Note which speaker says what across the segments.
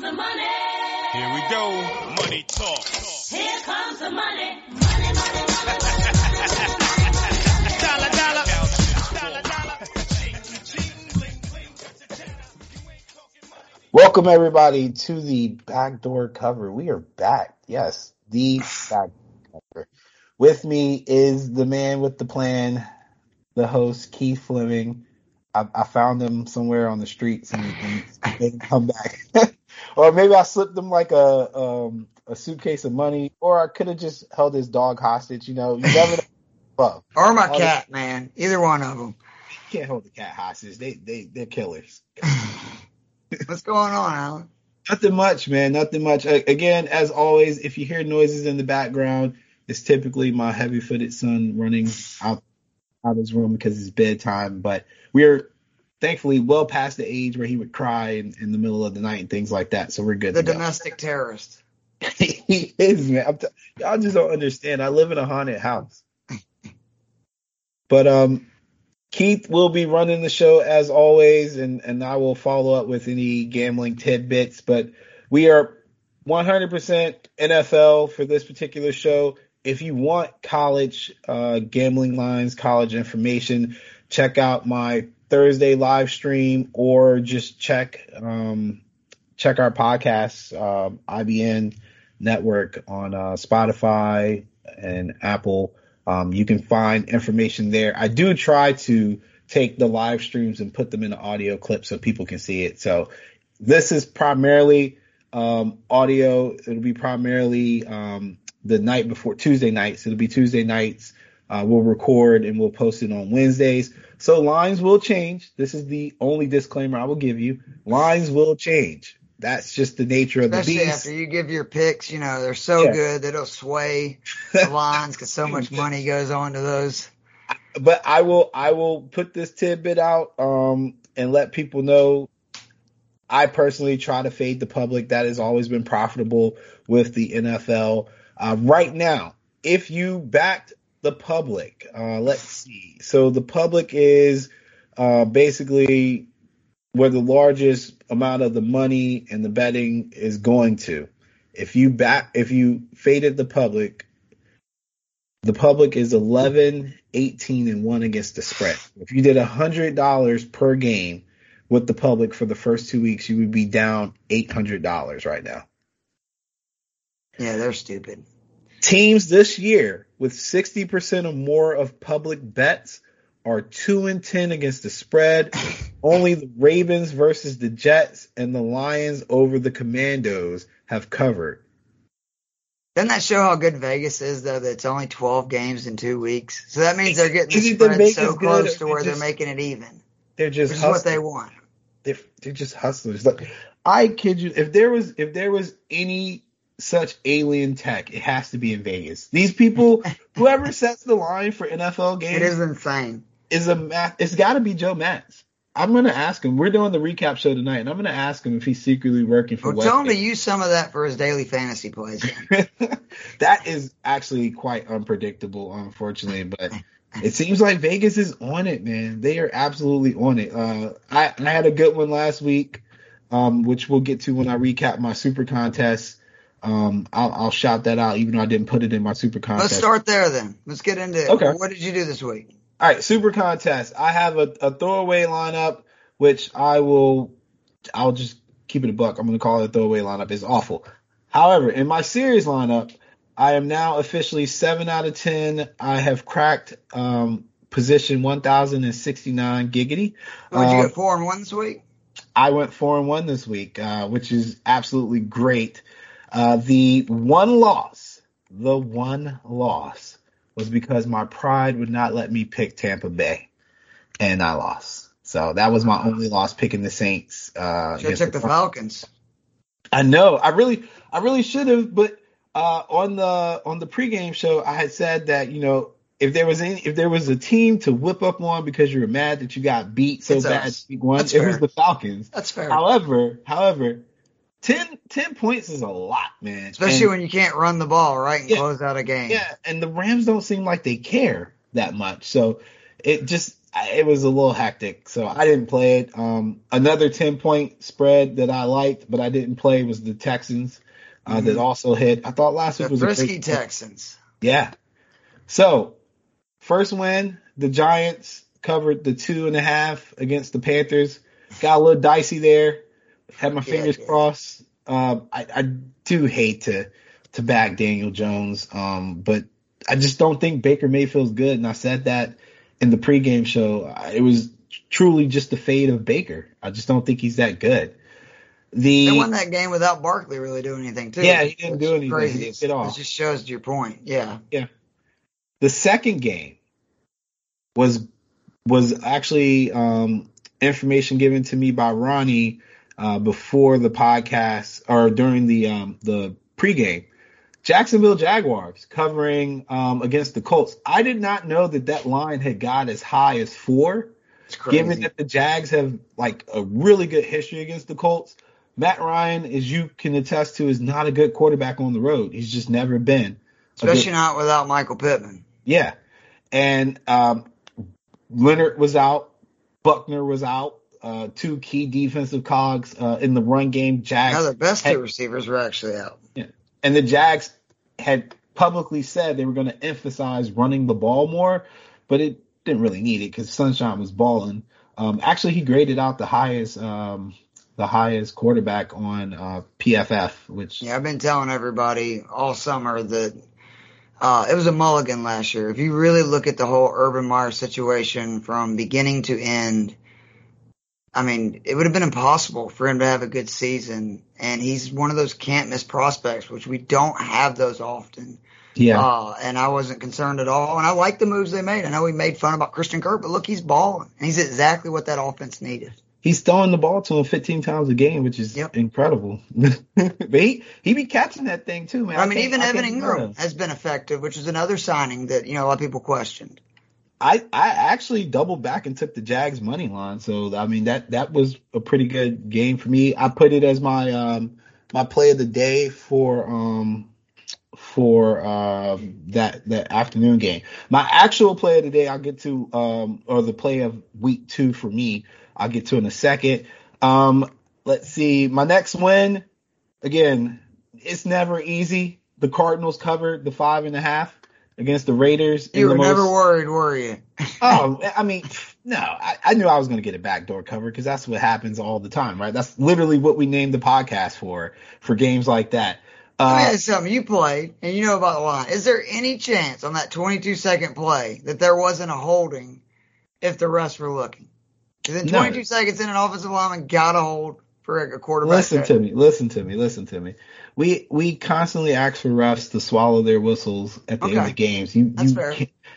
Speaker 1: comes the money.
Speaker 2: Here we go. Money talk.
Speaker 1: Here comes the money. Money, money, money, money.
Speaker 2: Dollar, dollar. Dollar, dollar.
Speaker 3: Welcome everybody to the backdoor cover. We are back. Yes, the back cover. With me is the man with the plan, the host Keith Fleming. I, I found him somewhere on the streets and, and he didn't come back. or maybe I slipped him like a um, a suitcase of money, or I could have just held his dog hostage. You know, you never know.
Speaker 4: Or my
Speaker 3: all
Speaker 4: cat, man. Either one of them.
Speaker 3: You can't hold the cat hostage. They they they're killers.
Speaker 4: What's going on, Alan?
Speaker 3: Nothing much, man. Nothing much. Again, as always, if you hear noises in the background, it's typically my heavy-footed son running out out of his room because it's bedtime. But we're thankfully well past the age where he would cry in, in the middle of the night and things like that. So we're good.
Speaker 4: The
Speaker 3: to go.
Speaker 4: domestic terrorist.
Speaker 3: he is, man. I'm t- y'all just don't understand. I live in a haunted house. But um, Keith will be running the show as always, and and I will follow up with any gambling tidbits. But we are 100% NFL for this particular show. If you want college uh, gambling lines, college information, check out my Thursday live stream or just check um, check our podcast, um, IBN Network on uh, Spotify and Apple. Um, you can find information there. I do try to take the live streams and put them in an audio clip so people can see it. So this is primarily um, audio. It'll be primarily um, the night before Tuesday nights. It'll be Tuesday nights. Uh, we'll record and we'll post it on Wednesdays. So lines will change. This is the only disclaimer I will give you. Lines will change. That's just the nature of the
Speaker 4: Especially
Speaker 3: beast.
Speaker 4: after you give your picks, you know, they're so
Speaker 3: Yeah.
Speaker 4: good that it'll sway the lines because so much money goes on to those.
Speaker 3: but I will I will put this tidbit out um and let people know I personally try to fade the public. That has always been profitable with the NFL. Uh, right now, if you backed the public, uh, let's see. So the public is uh, basically where the largest amount of the money and the betting is going to. If you back, if you faded the public, the public is 11, 18, and 1 against the spread. If you did $100 per game with the public for the first two weeks, you would be down $800 right now.
Speaker 4: Yeah, they're stupid.
Speaker 3: Teams this year with 60% or more of public bets are 2 and 10 against the spread. Only the Ravens versus the Jets and the Lions over the Commanders have covered.
Speaker 4: Doesn't that show how good Vegas is, though, that it's only 12 games in two weeks? So that means they're getting the
Speaker 3: Is it that
Speaker 4: spread so close to where
Speaker 3: just-
Speaker 4: they're making it even,
Speaker 3: They're
Speaker 4: which
Speaker 3: just
Speaker 4: is what they want.
Speaker 3: they're, they're just hustlers. Like, I kid you, if there was if there was any such alien tech, it has to be in Vegas. These people, whoever sets the line for NFL games,
Speaker 4: It is insane.
Speaker 3: is a it's got to be Joe Matz. I'm gonna ask him. We're doing the recap show tonight, and I'm gonna ask him if he's secretly working for
Speaker 4: Well, tell him to use some of that for his daily fantasy plays.
Speaker 3: that is actually quite unpredictable, unfortunately. But it seems like Vegas is on it, man. They are absolutely on it. Uh, I, I had a good one last week, um, which we'll get to when I recap my super contest. Um, I'll, I'll shout that out, even though I didn't put it in my super contest.
Speaker 4: Let's start there then. Let's get into it.
Speaker 3: Okay.
Speaker 4: What did you do this week?
Speaker 3: All right, super contest. I have a, a throwaway lineup, which I will, I'll just keep it a buck. I'm going to call it a throwaway lineup. It's awful. However, in my series lineup, I am now officially seven out of ten. I have cracked um, position 1,069 giggity.
Speaker 4: Would you
Speaker 3: Um,
Speaker 4: get four and one this week?
Speaker 3: I went four and one this week, uh, which is absolutely great. Uh, the one loss, the one loss was because my pride would not let me pick Tampa Bay, and I lost. So that was my only loss picking the Saints. Uh,
Speaker 4: Should have took the Falcons.
Speaker 3: I know. I really, I really should have. But uh, on the on the pregame show, I had said that you know if there was any, if there was a team to whip up on because you were mad that you got beat so
Speaker 4: It's
Speaker 3: bad,
Speaker 4: us.
Speaker 3: week one,
Speaker 4: That's
Speaker 3: it was the Falcons.
Speaker 4: That's fair.
Speaker 3: However, however, 10, 10 points is a lot, man.
Speaker 4: Especially
Speaker 3: And-
Speaker 4: when you can't run the ball right and
Speaker 3: Yeah.
Speaker 4: close out a game.
Speaker 3: yeah, and the Rams don't seem like they care that much. So it just it was a little hectic, so I didn't play it. Um, another ten point spread that I liked, but I didn't play was the Texans. Uh, That
Speaker 4: Mhm.
Speaker 3: also hit. I thought last
Speaker 4: The
Speaker 3: week was a
Speaker 4: frisky
Speaker 3: great-
Speaker 4: Texans.
Speaker 3: Yeah. So, first win, the Giants covered the two and a half against the Panthers. Got a little dicey there. Had my fingers
Speaker 4: yeah.
Speaker 3: crossed. Um, I, I do hate to to back Daniel Jones, um, but I just don't think Baker Mayfield's good. And I said that in the pregame show. It was truly just the fate of Baker. I just don't think he's that good. The
Speaker 4: They won that game without Barkley really doing anything too.
Speaker 3: Yeah, he didn't do anything.
Speaker 4: Crazy.
Speaker 3: didn't off.
Speaker 4: It just shows your point. Yeah.
Speaker 3: the second game was was actually um, information given to me by Ronnie uh, before the podcast or during the um, the pregame. Jacksonville Jaguars covering um, against the Colts. I did not know that that line had got as high as four.
Speaker 4: It's crazy.
Speaker 3: Given that the Jags have like a really good history against the Colts, Matt Ryan, as you can attest to, is not a good quarterback on the road. He's just never been. a good-
Speaker 4: Especially not without Michael Pittman.
Speaker 3: yeah. And um, Leonard was out. Buckner was out. Uh, two key defensive cogs uh, in the run game. Jags
Speaker 4: Now the best
Speaker 3: had-
Speaker 4: two receivers were actually out. Yeah.
Speaker 3: and the Jags had publicly said they were going to emphasize running the ball more, but it didn't really need it because Sunshine was balling. Um, actually, he graded out the highest um, the highest quarterback on uh, PFF, which
Speaker 4: Yeah, I've been telling everybody all summer that uh, it was a mulligan last year. If you really look at the whole Urban Meyer situation from beginning to end, I mean, it would have been impossible for him to have a good season. And he's one of those can't miss prospects, which we don't have those often.
Speaker 3: yeah,
Speaker 4: Uh, and I wasn't concerned at all. And I like the moves they made. I know we made fun about Christian Kirk, but look, he's balling. And he's exactly what that offense needed.
Speaker 3: he's throwing the ball to him 15 times a game, which is
Speaker 4: Yep.
Speaker 3: incredible. but he he be catching that thing too, man.
Speaker 4: I mean, even
Speaker 3: I
Speaker 4: Evan
Speaker 3: Engram
Speaker 4: has been effective, which is another signing that, you know, a lot of people questioned.
Speaker 3: I I actually doubled back and took the Jags money line. So I mean that that was a pretty good game for me. I put it as my um my play of the day for um for uh that that afternoon game. My actual play of the day I'll get to um or the play of week 2 for me, I'll get to in a second. Um let's see. My next win again, it's never easy. The Cardinals covered the five and a half against the Raiders.
Speaker 4: You were never
Speaker 3: most-
Speaker 4: worried, were you?
Speaker 3: oh, I mean, no, I, I knew I was going to get a backdoor cover because that's what happens all the time, right? That's literally what we named the podcast for, for games like that.
Speaker 4: Let me
Speaker 3: Uh,
Speaker 4: ask something. You played, and you know about the line. Is there any chance on that 22 second play that there wasn't a holding if the refs were looking? Because in
Speaker 3: No.
Speaker 4: 22 seconds, in an offensive lineman got a hold for a quarterback.
Speaker 3: listen to me, listen to me, listen to me. We we constantly ask for refs to swallow their whistles at the end of the games. You
Speaker 4: That's
Speaker 3: you
Speaker 4: fair.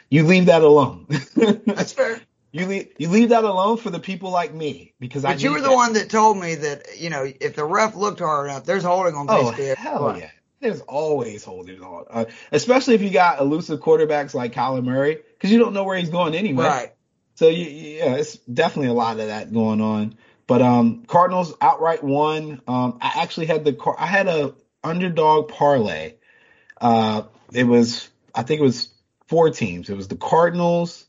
Speaker 3: you leave that alone.
Speaker 4: That's fair.
Speaker 3: you leave you leave that alone for the people like me because I
Speaker 4: But you
Speaker 3: need
Speaker 4: were the
Speaker 3: that.
Speaker 4: one that told me that, you know, if the ref looked hard enough, there's holding on
Speaker 3: Oh hell yeah! There's always holding on, uh, especially if you got elusive quarterbacks like Kyler Murray, because you don't know where he's going anyway.
Speaker 4: Right.
Speaker 3: So you, you- yeah, it's definitely a lot of that going on. But um, Cardinals outright won. Um, I actually had the Car- I had a underdog parlay. Uh, it was I think it was four teams. It was the Cardinals,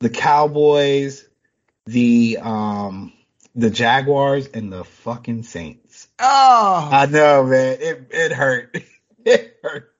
Speaker 3: the Cowboys, the um, the Jaguars, and the fucking Saints.
Speaker 4: Oh,
Speaker 3: I know, man. It it hurt. it hurt.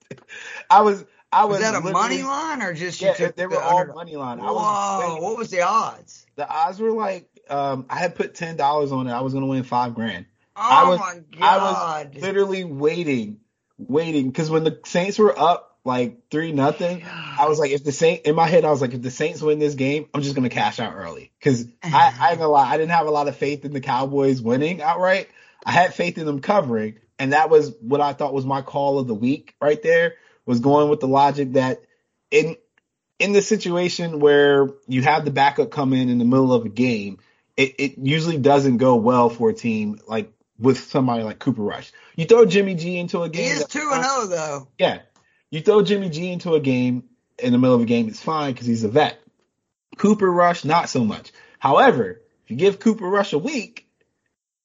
Speaker 3: I was I was,
Speaker 4: was that a money line or just you
Speaker 3: Yeah,
Speaker 4: took
Speaker 3: they were
Speaker 4: the
Speaker 3: all
Speaker 4: under-
Speaker 3: money line. I
Speaker 4: Whoa,
Speaker 3: was
Speaker 4: what was the odds?
Speaker 3: the odds were like um I had put ten dollars on it. I was gonna win five grand.
Speaker 4: Oh
Speaker 3: I was-
Speaker 4: my
Speaker 3: I was literally waiting, waiting because when the Saints were up like three nothing, I was like, if the Saint in my head, I was like, if the Saints win this game, I'm just gonna cash out early because I, I ain't gonna lie, I didn't have a lot of faith in the Cowboys winning outright. I had faith in them covering, and that was what I thought was my call of the week right there. Was going with the logic that in in the situation where you have the backup come in in the middle of a game, it, it usually doesn't go well for a team like with somebody like Cooper Rush. You throw Jimmy G into a game.
Speaker 4: he
Speaker 3: is
Speaker 4: two and zero oh, though.
Speaker 3: Yeah. You throw Jimmy G into a game in the middle of a game, it's fine because he's a vet. Cooper Rush, not so much. However, if you give Cooper Rush a week,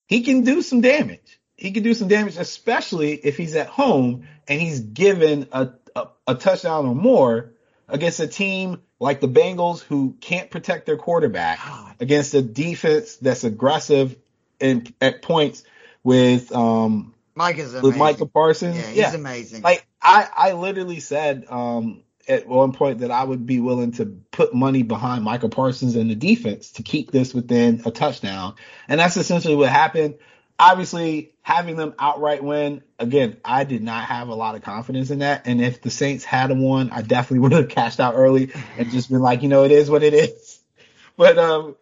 Speaker 3: he can do some damage. He can do some damage, especially if he's at home and he's given a, a, a touchdown or more against a team like the Bengals who can't protect their quarterback against a defense that's aggressive in, at points with um
Speaker 4: Mike is amazing.
Speaker 3: with Micah Parsons.
Speaker 4: Yeah, he's amazing.
Speaker 3: Like I, I literally said um, at one point that I would be willing to put money behind Michael Parsons and the defense to keep this within a touchdown, and that's essentially what happened. Obviously, having them outright win again, I did not have a lot of confidence in that. And if the Saints had won, I definitely would have cashed out early and just been like, you know, it is what it is. But um,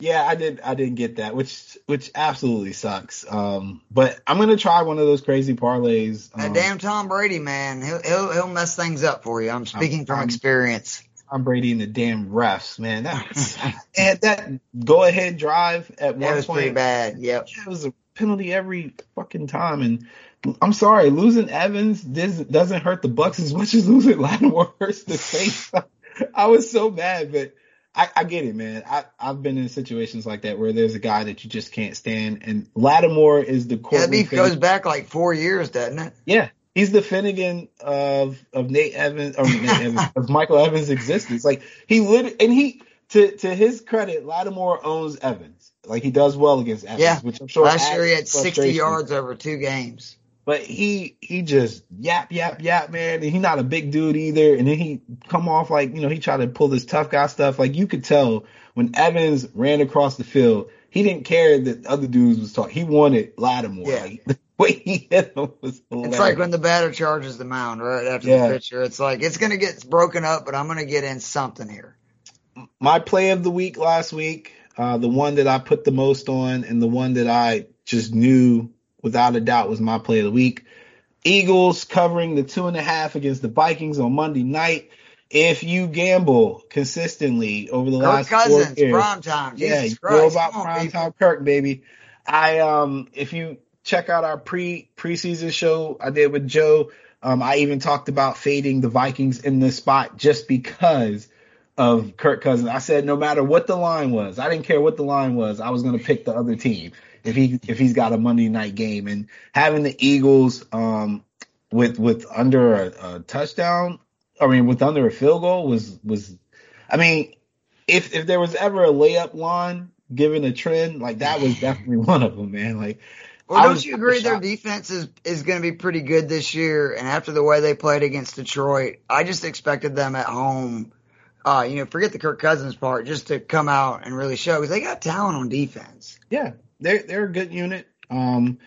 Speaker 3: yeah, I did. I didn't get that, which which absolutely sucks. Um, but I'm gonna try one of those crazy parlays.
Speaker 4: that
Speaker 3: Um,
Speaker 4: damn Tom Brady, man, he'll, he'll he'll mess things up for you. I'm speaking from
Speaker 3: I'm-
Speaker 4: experience.
Speaker 3: Tom Brady and the damn refs, man. That's and that go ahead drive at
Speaker 4: That
Speaker 3: one
Speaker 4: was
Speaker 3: point.
Speaker 4: pretty bad. Yep.
Speaker 3: It was a penalty every fucking time, and I'm sorry, losing Evans does, doesn't hurt the Bucs as much as losing Lattimore hurts the Saints. I was so mad, but I, I get it, man. I, I've been in situations like that where there's a guy that you just can't stand, and Lattimore is the
Speaker 4: Yeah, the beef goes back like four years, doesn't it?
Speaker 3: Yeah, he's the Finnegan of of Nate Evans or Nate Evans, of Michael Evans' existence. Like he lit and he to to his credit, Lattimore owns Evans. Like he does well against Evans,
Speaker 4: Yeah.
Speaker 3: which I'm sure
Speaker 4: Last year he had 60 yards over two games.
Speaker 3: But he he just yap yap yap man, and he's not a big dude either. And then he come off like you know he tried to pull this tough guy stuff. Like you could tell when Evans ran across the field, he didn't care that other dudes was talking. He wanted Lattimore.
Speaker 4: Yeah.
Speaker 3: Like, the way he hit him was hilarious.
Speaker 4: It's like when the batter charges the mound right after
Speaker 3: Yeah.
Speaker 4: the pitcher. It's like it's gonna get broken up, but I'm gonna get in something here.
Speaker 3: my play of the week last week, uh, the one that I put the most on, and the one that I just knew without a doubt was my play of the week. Eagles covering the two and a half against the Vikings on Monday night. If you gamble consistently over the
Speaker 4: Kirk
Speaker 3: last
Speaker 4: Cousins,
Speaker 3: four years,
Speaker 4: prime time.
Speaker 3: yeah,
Speaker 4: Jesus
Speaker 3: you know about
Speaker 4: on,
Speaker 3: prime time Kirk, baby. I um, if you check out our pre preseason show I did with Joe, um, I even talked about fading the Vikings in this spot just because of Kirk Cousins. I said no matter what the line was, I didn't care what the line was, I was going to pick the other team if he if he's got a Monday night game and having the Eagles um with with under a, a touchdown, I mean with under a field goal was was, I mean if if there was ever a layup line given a trend like that was definitely one of them, man. Like
Speaker 4: Well, don't you agree their defense is, is going to be pretty good this year? And after the way they played against Detroit, I just expected them at home. Uh, you know, forget the Kirk Cousins part, just to come out and really show because they got talent on defense.
Speaker 3: Yeah, they're they're a good unit. Um,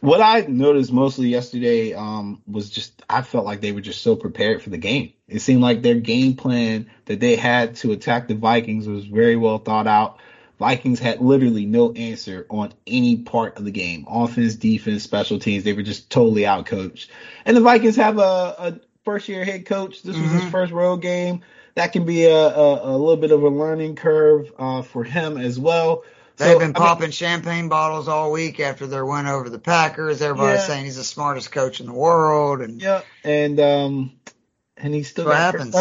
Speaker 3: what I noticed mostly yesterday um, was just I felt like they were just so prepared for the game. It seemed like their game plan that they had to attack the Vikings was very well thought out. Vikings had literally no answer on any part of the game. Offense, defense, special teams, they were just totally outcoached. And the Vikings have a, a first year head coach. This was his
Speaker 4: Mhm.
Speaker 3: first road game. That can be a, a, a little bit of a learning curve uh, for him as well.
Speaker 4: They've
Speaker 3: So, I
Speaker 4: been
Speaker 3: mean,
Speaker 4: popping champagne bottles all week after their win over the Packers. Everybody's
Speaker 3: Yeah.
Speaker 4: saying he's the smartest coach in the world, and
Speaker 3: Yeah, and um, and he still got
Speaker 4: happens.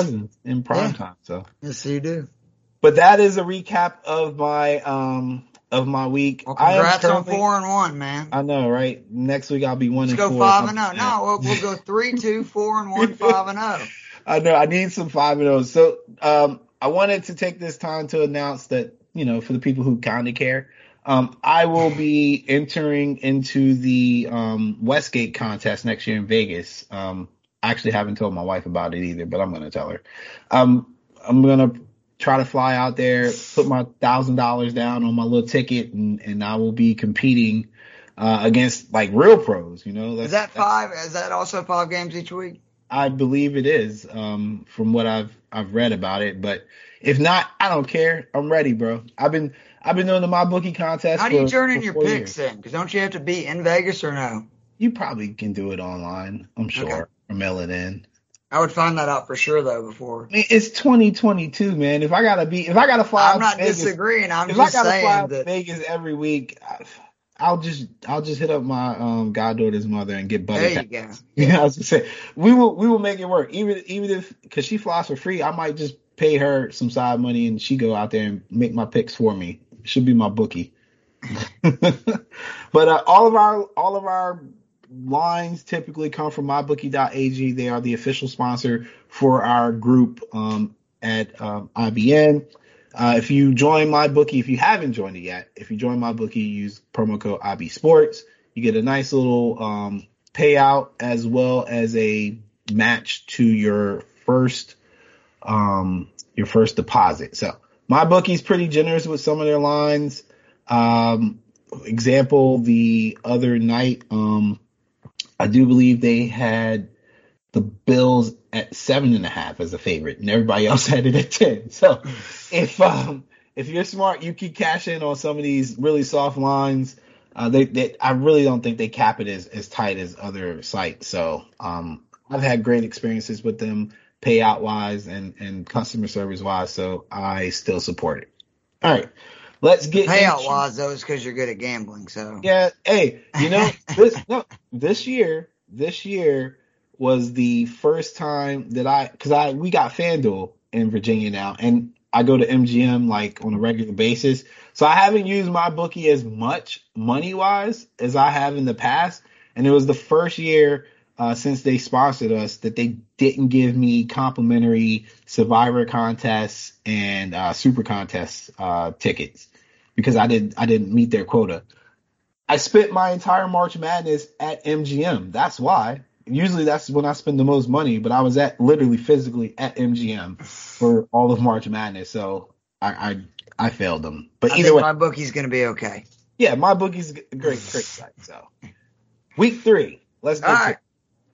Speaker 3: In prime
Speaker 4: Yeah.
Speaker 3: time. So,
Speaker 4: yes, you do.
Speaker 3: but that is a recap of my um of my week.
Speaker 4: Well, congrats on four and one, man.
Speaker 3: I know, right? Next week I'll be one
Speaker 4: Let's go
Speaker 3: four.
Speaker 4: five and zero.
Speaker 3: like
Speaker 4: No, we'll, we'll go three, two, four, and one, five and oh.
Speaker 3: I know I need some five and O's. So um, I wanted to take this time to announce that you know for the people who kind of care, um, I will be entering into the um, Westgate contest next year in Vegas. Um, I actually haven't told my wife about it either, but I'm gonna tell her. Um, I'm gonna try to fly out there, put my thousand dollars down on my little ticket, and, and I will be competing uh, against like real pros. You know,
Speaker 4: Is that five? Is that also five games each week?
Speaker 3: I believe it is, um, from what I've I've read about it. But if not, I don't care. I'm ready, bro. I've been I've been doing the my bookie contest.
Speaker 4: How do you
Speaker 3: for-
Speaker 4: turn in your picks
Speaker 3: years.
Speaker 4: then? Because don't you have to be in Vegas or no?
Speaker 3: You probably can do it online. I'm sure,
Speaker 4: Okay.
Speaker 3: or mail it in.
Speaker 4: I would find that out for sure though before.
Speaker 3: I mean, it's 2022, man. If I gotta be, if I gotta fly,
Speaker 4: I'm not
Speaker 3: Vegas,
Speaker 4: disagreeing. I'm
Speaker 3: if I
Speaker 4: just
Speaker 3: gotta
Speaker 4: saying
Speaker 3: to
Speaker 4: that.
Speaker 3: Vegas every week, I, I'll just I'll just hit up my um goddaughter's mother and get butter.
Speaker 4: There you go.
Speaker 3: You know, I was gonna say we will we will make it work. Even even if because she flies for free, I might just pay her some side money and she go out there and make my picks for me. Should be my bookie. but uh, all of our all of our lines typically come from mybookie.ag. They are the official sponsor for our group. Um, at um, IBN. Uh, if you join my bookie, if you haven't joined it yet, if you join my bookie, use promo code IB Sports. You get a nice little um, payout as well as a match to your first um, your first deposit. So my bookie's pretty generous with some of their lines. Um, example, the other night, um, I do believe they had the Bills at seven and a half as a favorite, and everybody else had it at ten. So if um, if you're smart, you can cash in on some of these really soft lines. Uh, they, they, I really don't think they cap it as, as tight as other sites. So um, I've had great experiences with them, payout wise and and customer service wise. So I still support it. All right, let's get
Speaker 4: Payout
Speaker 3: into-
Speaker 4: wise though is because you're good at gambling. So
Speaker 3: yeah, hey, you know this no this year this year was the first time that I because I we got FanDuel in Virginia now, and I go to MGM like on a regular basis, so I haven't used my bookie as much money wise as I have in the past, and it was the first year. Uh, since they sponsored us, that they didn't give me complimentary Survivor contests and uh, Super contests uh, tickets because I didn't I didn't meet their quota. I spent my entire March Madness at MGM. That's why. Usually that's when I spend the most money, but I was at literally physically at MGM for all of March Madness, so I I, I failed them. But
Speaker 4: I
Speaker 3: either way,
Speaker 4: my bookie's going to be okay.
Speaker 3: yeah, my bookie's great great site. So week three, let's get
Speaker 4: All
Speaker 3: to.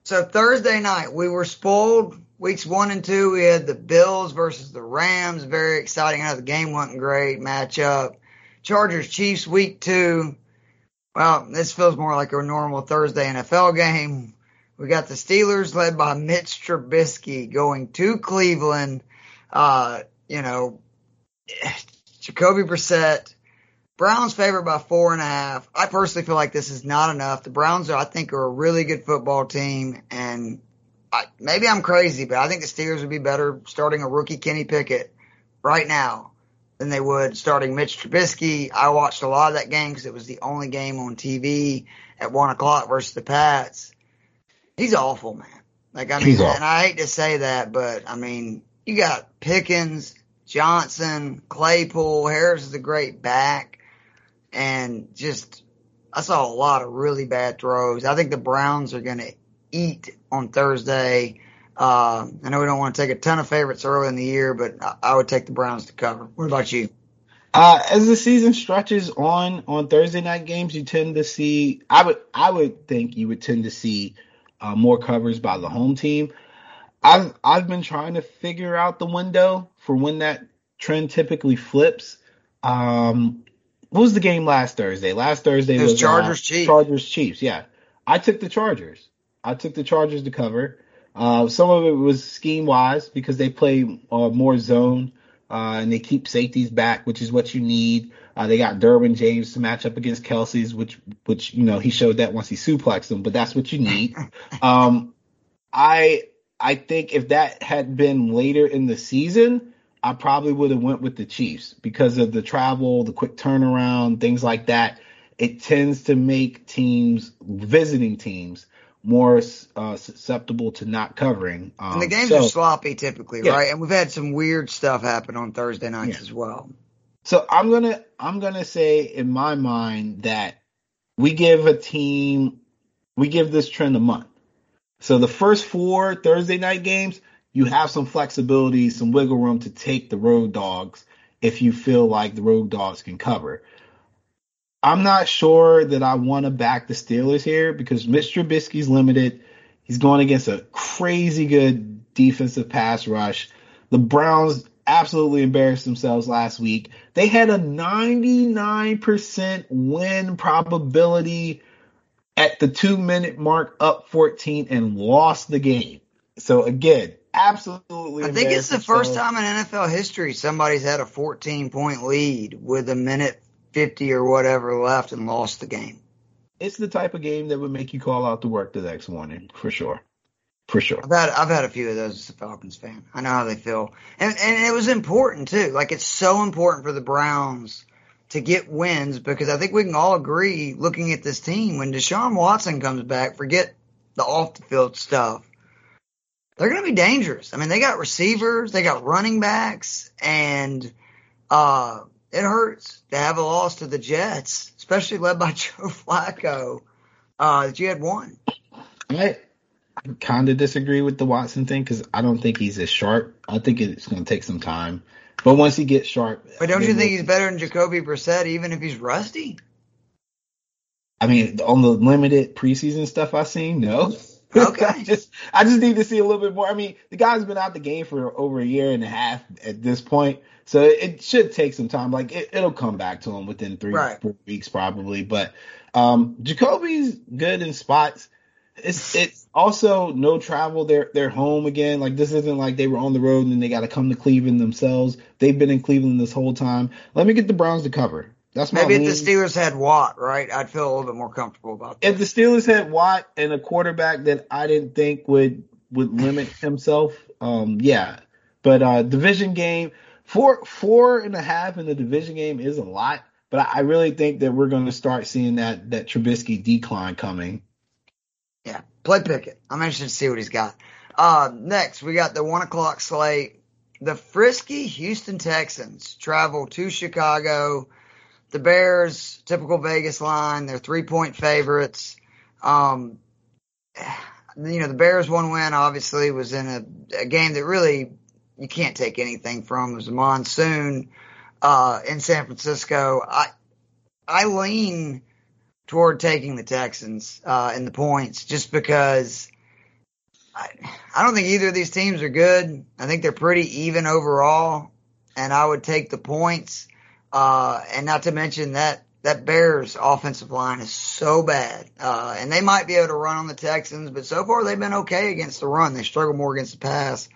Speaker 4: So Thursday night, we were spoiled. Weeks one and two, we had the Bills versus the Rams. Very exciting. I know the game wasn't great matchup. Chargers Chiefs week two. Well, this feels more like a normal Thursday NFL game. We got the Steelers led by Mitch Trubisky going to Cleveland. Uh, you know, Jacoby Brissett. Browns favored by four and a half. I personally feel like this is not enough. The Browns, are, I think, are a really good football team, and I, maybe I'm crazy, but I think the Steelers would be better starting a rookie Kenny Pickett right now than they would starting Mitch Trubisky. I watched a lot of that game because it was the only game on TV at one o'clock versus the Pats. He's awful, man. Like I mean,
Speaker 3: He's awful.
Speaker 4: and I hate to say that, but I mean, you got Pickens, Johnson, Claypool, Harris is a great back, and just I saw a lot of really bad throws. I think the Browns are going to eat on Thursday. Uh, I know we don't want to take a ton of favorites early in the year, but I, I would take the Browns to cover. What about you?
Speaker 3: Uh, as the season stretches on on Thursday night games, you tend to see. I would I would think you would tend to see uh, more covers by the home team. I've I've been trying to figure out the window for when that trend typically flips. Um, what was the game last Thursday? Last Thursday
Speaker 4: It was
Speaker 3: was
Speaker 4: Chargers
Speaker 3: uh,
Speaker 4: Chiefs.
Speaker 3: Chargers Chiefs. Yeah, I took the Chargers. I took the Chargers to cover. Uh, some of it was scheme wise because they play uh, more zone uh, and they keep safeties back, which is what you need. Uh, they got Derwin James to match up against Kelce's, which which you know he showed that once he suplexed him, but that's what you need. um, I I think if that had been later in the season, I probably would have went with the Chiefs because of the travel, the quick turnaround, things like that. It tends to make teams, visiting teams, more uh, susceptible to not covering. Um,
Speaker 4: And the games
Speaker 3: so,
Speaker 4: are sloppy typically,
Speaker 3: Yeah.
Speaker 4: right? And we've had some weird stuff happen on Thursday nights
Speaker 3: Yeah.
Speaker 4: as well.
Speaker 3: So I'm gonna I'm gonna say in my mind that we give a team we give this trend a month. So the first four Thursday night games, you have some flexibility, some wiggle room to take the road dogs if you feel like the road dogs can cover. I'm not sure that I want to back the Steelers here because Mitch Trubisky's limited. He's going against a crazy good defensive pass rush. The Browns absolutely embarrassed themselves last week. They had a 99% win probability at the two minute mark, up 14, and lost the game. So again, absolutely.
Speaker 4: I think it's the first time in NFL history somebody's had a 14 point lead with a minute 50 or whatever left and lost the game.
Speaker 3: It's the type of game that would make you call out to work the next morning, for sure. For sure.
Speaker 4: I've had I've had a few of those as a Falcons fan. I know how they feel, and and it was important too. Like it's so important for the Browns to get wins because I think we can all agree, looking at this team, when Deshaun Watson comes back, forget the off the field stuff. they're going to be dangerous. I mean, they got receivers, they got running backs, and uh, it hurts to have a loss to the Jets, especially led by Joe Flacco. Uh, that you had one.
Speaker 3: I kind of disagree with the Watson thing because I don't think he's as sharp. I think it's going to take some time. But once he gets sharp,
Speaker 4: But don't
Speaker 3: I
Speaker 4: you think he's better than Jacoby Brissett, even if he's rusty?
Speaker 3: I mean, on the limited preseason stuff I've seen, no.
Speaker 4: Okay.
Speaker 3: I just I just need to see a little bit more. I mean, the guy's been out the game for over a year and a half at this point, so it should take some time. Like it, it'll come back to him within three
Speaker 4: Right.
Speaker 3: four weeks probably. But um Jacoby's good in spots. It's it's also no travel. They're they're home again. Like this isn't like they were on the road and then they got to come to Cleveland themselves. They've been in Cleveland this whole time. Let me get the Browns to cover. That's my
Speaker 4: Maybe if the Steelers had Watt, right, I'd feel a little bit more comfortable about that.
Speaker 3: if the Steelers had Watt and a quarterback that I didn't think would would limit himself, um, yeah. But uh, division game, four four and a half in the division game is a lot. But I, I really think that we're going to start seeing that that Trubisky decline coming.
Speaker 4: Yeah, play Pickett. I'm interested to see what he's got. Uh, next, we got the one o'clock slate. The frisky Houston Texans travel to Chicago. The Bears, typical Vegas line, they're three point favorites. Um, you know, the Bears one win obviously was in a, a game that really you can't take anything from. It was a monsoon, uh, in San Francisco. I, I lean toward taking the Texans uh, in the points just because I, I don't think either of these teams are good. I think they're pretty even overall, and I would take the points. Uh, and not to mention that that Bears offensive line is so bad, uh, and they might be able to run on the Texans, but so far they've been okay against the run. They struggle more against the pass.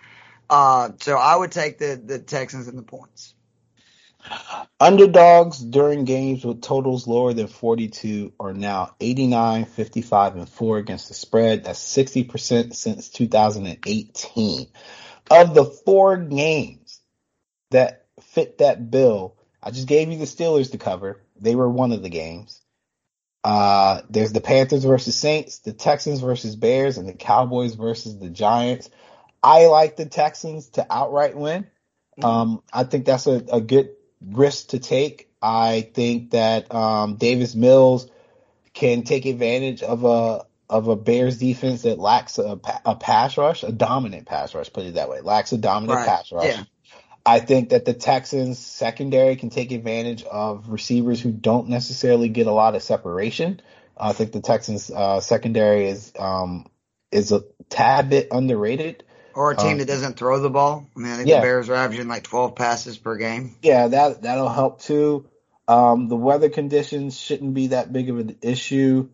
Speaker 4: Uh, so I would take the the Texans in the points.
Speaker 3: Underdogs during games with totals lower than 42 are now 89, 55, and 4 against the spread. That's 60% since 2018. Of the four games that fit that bill, I just gave you the Steelers to cover. They were one of the games. Uh, there's the Panthers versus Saints, the Texans versus Bears, and the Cowboys versus the Giants. I like the Texans to outright win. Um, I think that's a, a good risk to take. I think that um, Davis Mills can take advantage of a of a Bears defense that lacks a, a pass rush, a dominant pass rush, put it that way, lacks a dominant
Speaker 4: Right.
Speaker 3: pass rush.
Speaker 4: Yeah.
Speaker 3: I think that the Texans secondary can take advantage of receivers who don't necessarily get a lot of separation. I think the Texans uh, secondary is um, is a tad bit underrated.
Speaker 4: Or a team
Speaker 3: Um,
Speaker 4: that doesn't throw the ball. I mean, I think
Speaker 3: yeah.
Speaker 4: the Bears are averaging like 12 passes per game.
Speaker 3: Yeah, that that'll help too. Um, the weather conditions shouldn't be that big of an issue,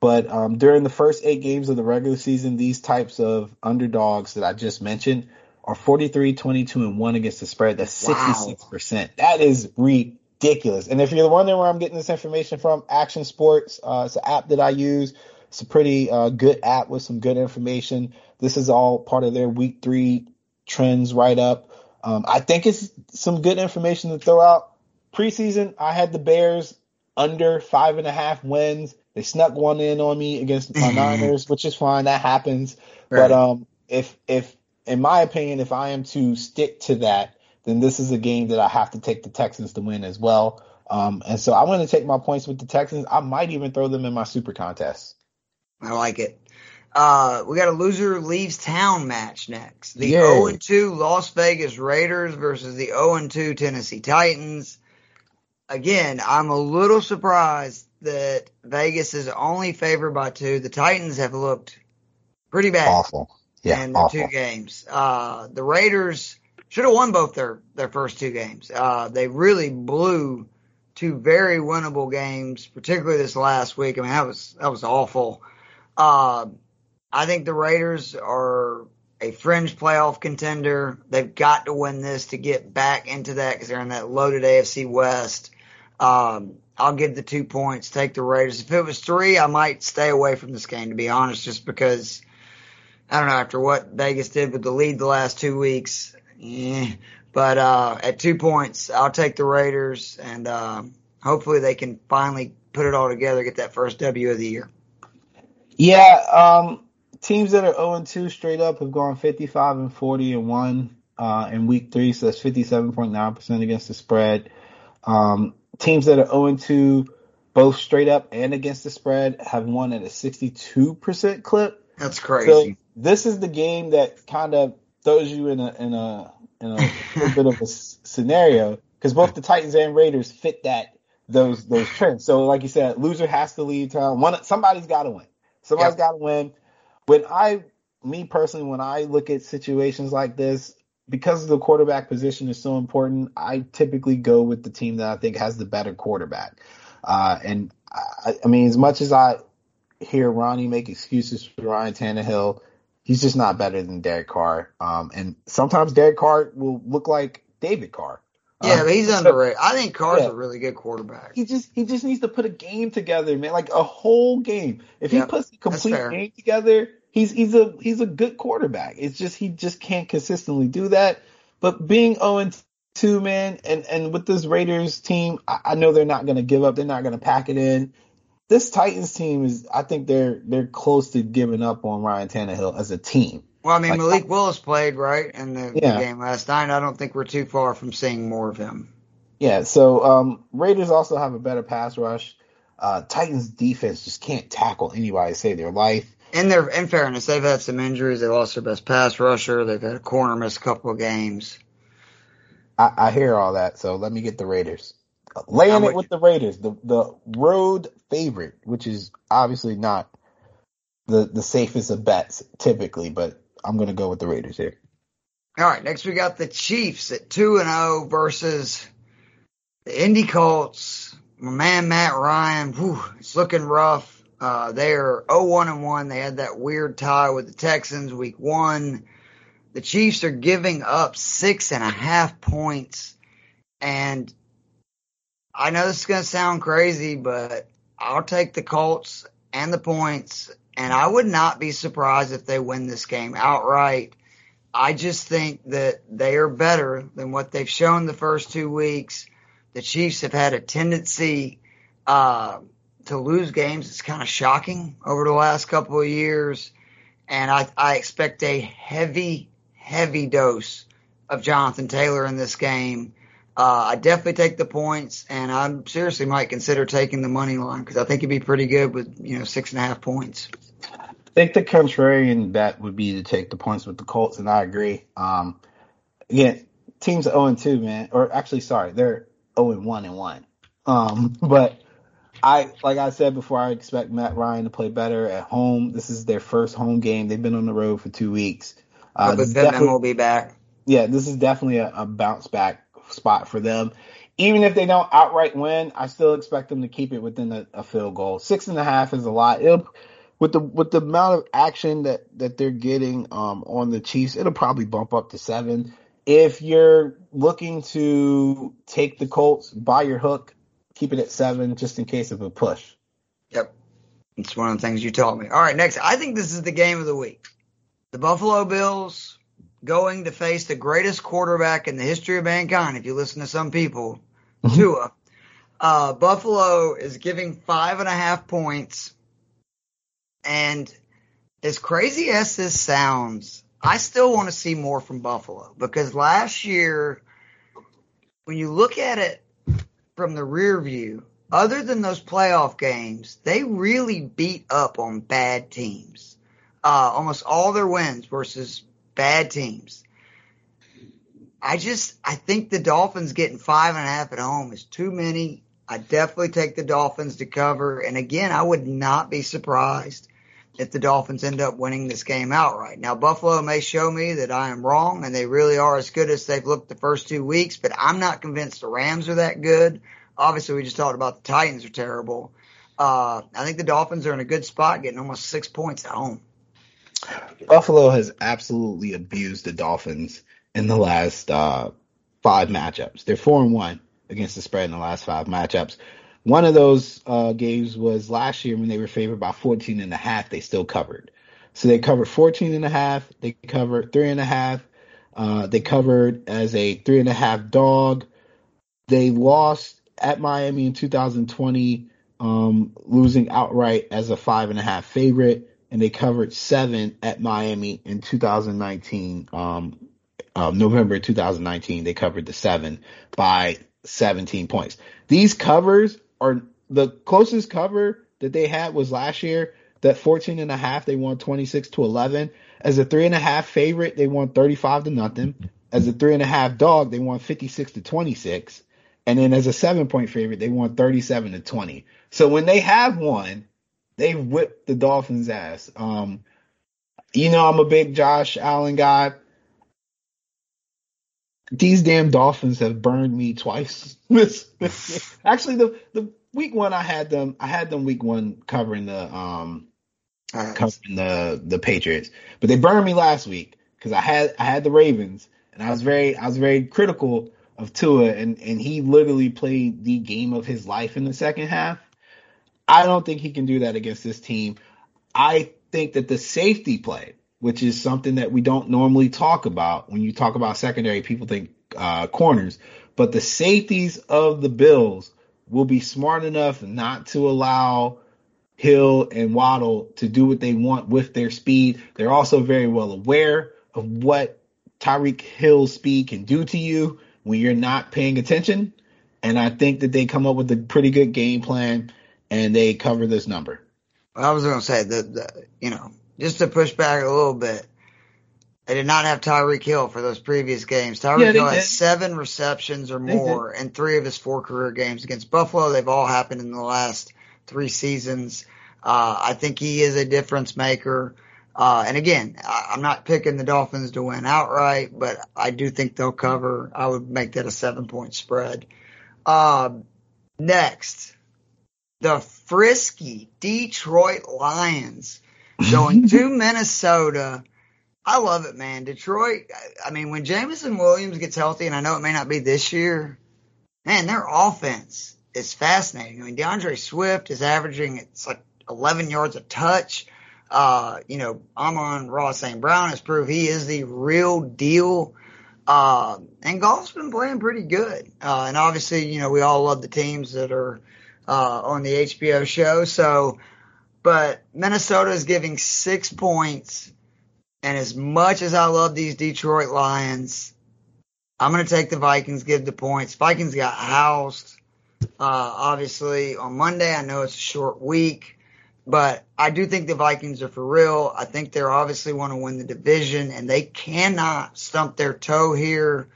Speaker 3: but um, during the first eight games of the regular season, these types of underdogs that I just mentioned are 43, 22, and one against the spread. That's
Speaker 4: Wow.
Speaker 3: 66 percent. That is ridiculous. And if you're wondering where I'm getting this information from, Action Sports, uh, it's an app that I use. It's a pretty uh, good app with some good information. This is all part of their week three trends write up. Um, I think it's some good information to throw out. Preseason, I had the Bears under five and a half wins. They snuck one in on me against my Niners, which is fine. That happens.
Speaker 4: Right.
Speaker 3: But um, if if in my opinion, if I am to stick to that, then this is a game that I have to take the Texans to win as well. Um, and so I'm going to take my points with the Texans. I might even throw them in my super contest.
Speaker 4: I like it. Uh, we got a loser leaves town match next. The
Speaker 3: Yeah.
Speaker 4: 0 2 Las Vegas Raiders versus the 0 2 Tennessee Titans. Again, I'm a little surprised that Vegas is only favored by two. The Titans have looked pretty bad
Speaker 3: Awful. Yeah,
Speaker 4: in
Speaker 3: awful.
Speaker 4: two games. Uh, the Raiders should have won both their, their first two games. Uh, they really blew two very winnable games, particularly this last week. I mean, that was, that was awful. Uh, I think the Raiders are a fringe playoff contender. They've got to win this to get back into that because they're in that loaded AFC West. Um, I'll give the two points, take the Raiders. If it was three, I might stay away from this game, to be honest, just because I don't know, after what Vegas did with the lead the last two weeks. Eh. But uh, at two points, I'll take the Raiders, and uh, hopefully they can finally put it all together, get that first W of the year.
Speaker 3: Yeah, um, teams that are 0 and 2 straight up have gone 55 and 40 and 1 uh, in week three, so that's 57.9% against the spread. Um, teams that are 0 and 2 both straight up and against the spread have won at a 62% clip.
Speaker 4: That's
Speaker 3: So
Speaker 4: crazy.
Speaker 3: this is the game that kind of throws you in a in a in a little bit of a scenario because both the Titans and Raiders fit that those those trends. So like you said, loser has to leave town. One somebody's got to win. Somebody's
Speaker 4: Yep.
Speaker 3: got to win. When I me personally, when I look at situations like this, because the quarterback position is so important, I typically go with the team that I think has the better quarterback. Uh, and I, I mean, as much as I hear Ronnie make excuses for Ryan Tannehill, he's just not better than Derek Carr. Um, and sometimes Derek Carr will look like David Carr.
Speaker 4: yeah,
Speaker 3: Uh,
Speaker 4: but he's underrated. I think Carr's
Speaker 3: Yeah.
Speaker 4: a really good quarterback.
Speaker 3: He just he just needs to put a game together, man, like a whole game. If he puts a complete game together, he's he's a he's a good quarterback. It's just he just can't consistently do that. But being 0 2, man, and and with this Raiders team, I, I know they're not going to give up. They're not going to pack it in. This Titans team is, I think they're they're close to giving up on Ryan Tannehill as a team.
Speaker 4: Well, I mean,
Speaker 3: Like-
Speaker 4: Malik Willis played right in the, the game last night. I don't think we're too far from seeing more of him.
Speaker 3: Yeah, so um, Raiders also have a better pass rush. Uh, Titans defense just can't tackle anybody to save their life.
Speaker 4: In their, in fairness, they've had some injuries. They lost their best pass rusher. They've had a corner miss a couple of games.
Speaker 3: I, I hear all that, so let me get the Raiders. Laying it
Speaker 4: with
Speaker 3: the Raiders, the the road favorite, which is obviously not the the safest of bets typically, but I'm gonna go with the Raiders here.
Speaker 4: All right, next we got the Chiefs at two and zero versus the Indy Colts. My man Matt Ryan, whew, it's looking rough. Uh, they are 0-1 and one. They had that weird tie with the Texans week one. The Chiefs are giving up six and a half points, and I know this is going to sound crazy, but I'll take the Colts and the points, and I would not be surprised if they win this game outright. I just think that they are better than what they've shown the first two weeks. The Chiefs have had a tendency uh, to lose games. It's kind of shocking over the last couple of years, and I, I expect a heavy, heavy dose of Jonathan Taylor in this game. Uh, I definitely take the points, and I seriously might consider taking the money line because I think it'd be pretty good with you know six and a half points.
Speaker 3: I think the contrarian bet would be to take the points with the Colts, and I agree. Um, again, teams are 0 2, man, or actually, sorry, they're 0 and 1 and 1. Um, but I, like I said before, I expect Matt Ryan to play better at home. This is their first home game. They've been on the road for two weeks. Uh,
Speaker 4: but Pittman
Speaker 3: definitely-
Speaker 4: will be back.
Speaker 3: yeah, this is definitely a, a bounce back spot for them. Even if they don't outright win, I still expect them to keep it within a, a field goal. Six and a half is a lot. It'll, with the with the amount of action that that they're getting um, on the Chiefs, it'll probably bump up to seven. If you're looking to take the Colts, by your hook, keep it at seven just in case of a push.
Speaker 4: Yep. It's one of the things you taught me. All right, next. I think this is the game of the week. The Buffalo Bills going to face the greatest quarterback in the history of mankind, if you listen to some people,
Speaker 3: Mhm.
Speaker 4: Tua. Uh, Buffalo is giving five and a half points. And as crazy as this sounds, I still want to see more from Buffalo because last year, when you look at it from the rear view, other than those playoff games, they really beat up on bad teams. Uh, almost all their wins versus bad teams. I just, I think the Dolphins getting five and a half at home is too many. I definitely take the Dolphins to cover. And again, I would not be surprised if the Dolphins end up winning this game outright. Now, Buffalo may show me that I am wrong and they really are as good as they've looked the first two weeks, but I'm not convinced the Rams are that good. Obviously, we just talked about the Titans are terrible. Uh, I think the Dolphins are in a good spot getting almost six points at home.
Speaker 3: Buffalo has absolutely abused the Dolphins in the last uh, five matchups. They're four and one against the spread in the last five matchups. One of those uh, games was last year when they were favored by 14 and a half. They still covered. So they covered 14 and a half. They covered three and a half. Uh, they covered as a three and a half dog. They lost at Miami in 2020, um, losing outright as a five and a half favorite. and they covered seven at Miami in 2019. Um, uh, November 2019, they covered the seven by 17 points. These covers are the closest cover that they had was last year. That 14 and a half, they won 26 to 11. As a three and a half favorite, they won 35 to nothing. As a three and a half dog, they won 56 to 26. And then as a seven point favorite, they won 37 to 20. So when they have won, they've whipped the Dolphins' ass. Um, you know, I'm a big Josh Allen guy. These damn Dolphins have burned me twice. Actually the the week one I had them I had them week one covering the um
Speaker 4: Uh,
Speaker 3: covering the the Patriots, but they burned me last week because I had I had the Ravens and I was very I was very critical of Tua and and he literally played the game of his life in the second half. I don't think he can do that against this team. I think that the safety play, which is something that we don't normally talk about when you talk about secondary, people think uh, corners, but the safeties of the Bills will be smart enough not to allow Hill and Waddle to do what they want with their speed. They're also very well aware of what Tyreek Hill's speed can do to you when you're not paying attention. And I think that they come up with a pretty good game plan and they cover this number.
Speaker 4: I was going to say that, the, you know, just to push back a little bit, they did not have Tyreek Hill for those previous games. Tyreek
Speaker 3: Yeah,
Speaker 4: Hill
Speaker 3: did.
Speaker 4: has seven receptions or more in three of his four career games against Buffalo. They've all happened in the last three seasons. Uh, I think he is a difference maker. Uh, and again, I, I'm not picking the Dolphins to win outright, but I do think they'll cover. I would make that a seven point spread. Um, next, the frisky Detroit Lions going to Minnesota. I love it, man. Detroit, I- mean, when Jameson Williams gets healthy, and I know it may not be this year, man, their offense is fascinating. I mean, DeAndre Swift is averaging, it's like 11 yards a touch. Uh, you know, Amon-Ra St. Brown has proved he is the real deal. Uh, and Goff's been playing pretty good. Uh, and obviously, you know, we all love the teams that are, uh, on the HBO show. So, but Minnesota is giving six points. And as much as I love these Detroit Lions, I'm going to take the Vikings, give the points. Vikings got housed, uh, obviously on Monday. I know it's a short week, but I do think the Vikings are for real. I think they're obviously want to win the division and they cannot stump their toe here.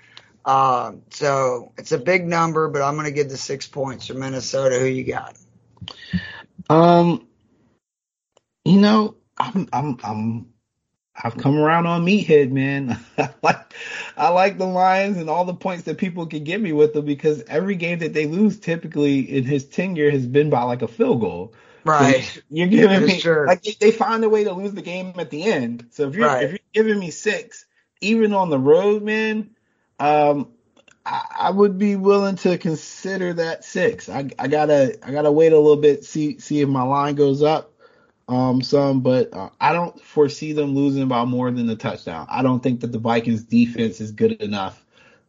Speaker 4: Uh, so it's a big number, but I'm going to give the six points for Minnesota. Who you got?
Speaker 3: Um, you know, I'm, I'm, I'm, I've come around on Meathead, man. I like, I like the Lions and all the points that people can give me with them because every game that they lose, typically in his tenure, has been by like a field goal.
Speaker 4: Right.
Speaker 3: So you're giving me
Speaker 4: sure.
Speaker 3: like they, they find a way to lose the game at the end. So if you're
Speaker 4: Right.
Speaker 3: if you're giving me six, even on the road, man, um, I, I would be willing to consider that six. I, I gotta I gotta wait a little bit see see if my line goes up um some, but uh, I don't foresee them losing by more than a touchdown. I don't think that the Vikings defense is good enough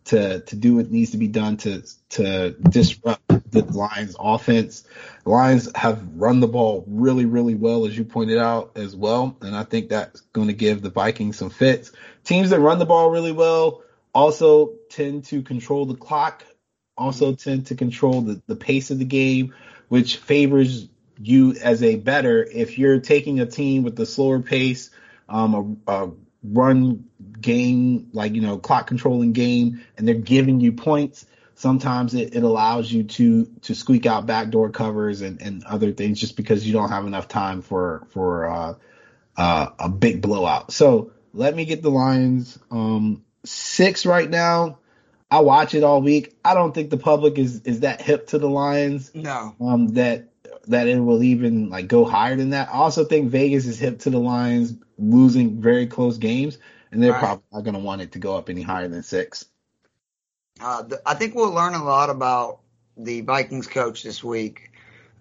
Speaker 3: to to do what needs to be done to to disrupt the Lions offense. The Lions have run the ball really really well as you pointed out as well, and I think that's going to give the Vikings some fits. Teams that run the ball really well also tend to control the clock, also tend to control the, the pace of the game, which favors you as a better if you're taking a team with the slower pace, um, a, a run game, like, you know, clock controlling game, and they're giving you points. Sometimes it, it allows you to, to squeak out backdoor covers and, and other things just because you don't have enough time for, for, uh, uh, a big blowout. So let me get the Lions, um, six right now. I watch it all week. I don't think the public is, is that hip to the Lions
Speaker 4: No.
Speaker 3: um, that that it will even like go higher than that. I also think Vegas is hip to the Lions losing very close games, and they're
Speaker 4: Right.
Speaker 3: probably not going to want it to go up any higher than six.
Speaker 4: Uh, I think we'll learn a lot about the Vikings coach this week,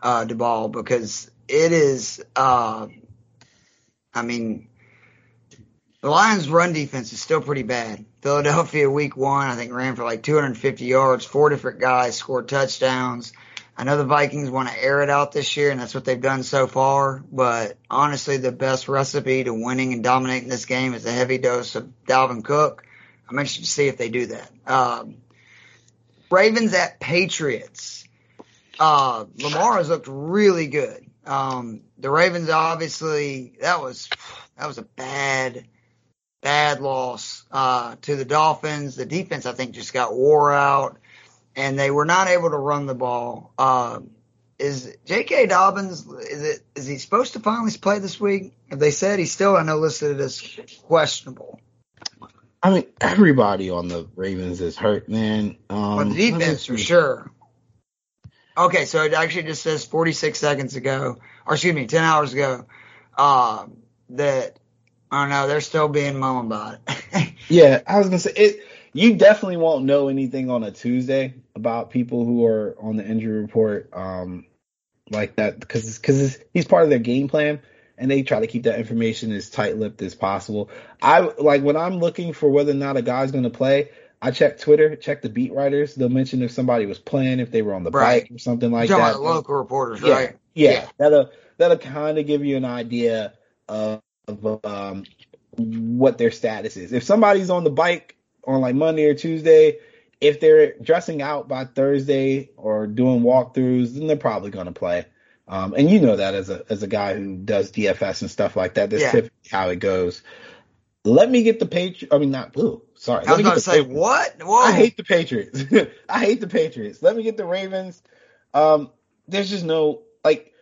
Speaker 4: uh, DeBall, because it is, uh, I mean, the Lions' run defense is still pretty bad. Philadelphia week one, I think ran for like 250 yards. Four different guys scored touchdowns. I know the Vikings want to air it out this year, and that's what they've done so far. But honestly, the best recipe to winning and dominating this game is a heavy dose of Dalvin Cook. I'm interested to see if they do that. Um, Ravens at Patriots. Uh, Lamar has looked really good. Um, the Ravens obviously that was that was a bad bad loss uh, to the Dolphins. The defense I think just got wore out, and they were not able to run the ball. Uh, is J.K. Dobbins is it is he supposed to finally play this week? Have they said he's still I know listed as questionable?
Speaker 3: I mean, everybody on the Ravens is hurt, man. Um,
Speaker 4: But the defense for sure. Okay, so it actually just says 46 seconds ago, or excuse me, 10 hours ago, uh, that, I don't know, they're still being mum about it.
Speaker 3: Yeah, I was gonna say it. You definitely won't know anything on a Tuesday about people who are on the injury report, um, like that, because because he's part of their game plan, and they try to keep that information as tight-lipped as possible. I like when I'm looking for whether or not a guy's gonna play. I check Twitter, check the beat writers. They'll mention if somebody was playing, if they were on the
Speaker 4: Right.
Speaker 3: bike or something like
Speaker 4: You're
Speaker 3: that.
Speaker 4: local reporters,
Speaker 3: yeah,
Speaker 4: right?
Speaker 3: yeah,
Speaker 4: Yeah.
Speaker 3: That'll that'll kind of give you an idea of, of um what their status is. If somebody's on the bike on like Monday or Tuesday, if they're dressing out by Thursday or doing walkthroughs, then they're probably going to play. Um, and you know that as a as a guy who does DFS and stuff like that, that's
Speaker 4: Yeah.
Speaker 3: typically how it goes. Let me get the Patriots. I mean, not ooh, sorry.
Speaker 4: I
Speaker 3: Let
Speaker 4: was
Speaker 3: me get
Speaker 4: to say,
Speaker 3: Patriots.
Speaker 4: what? Whoa.
Speaker 3: I hate the Patriots. I hate the Patriots. Let me get the Ravens. Um, there's just no like.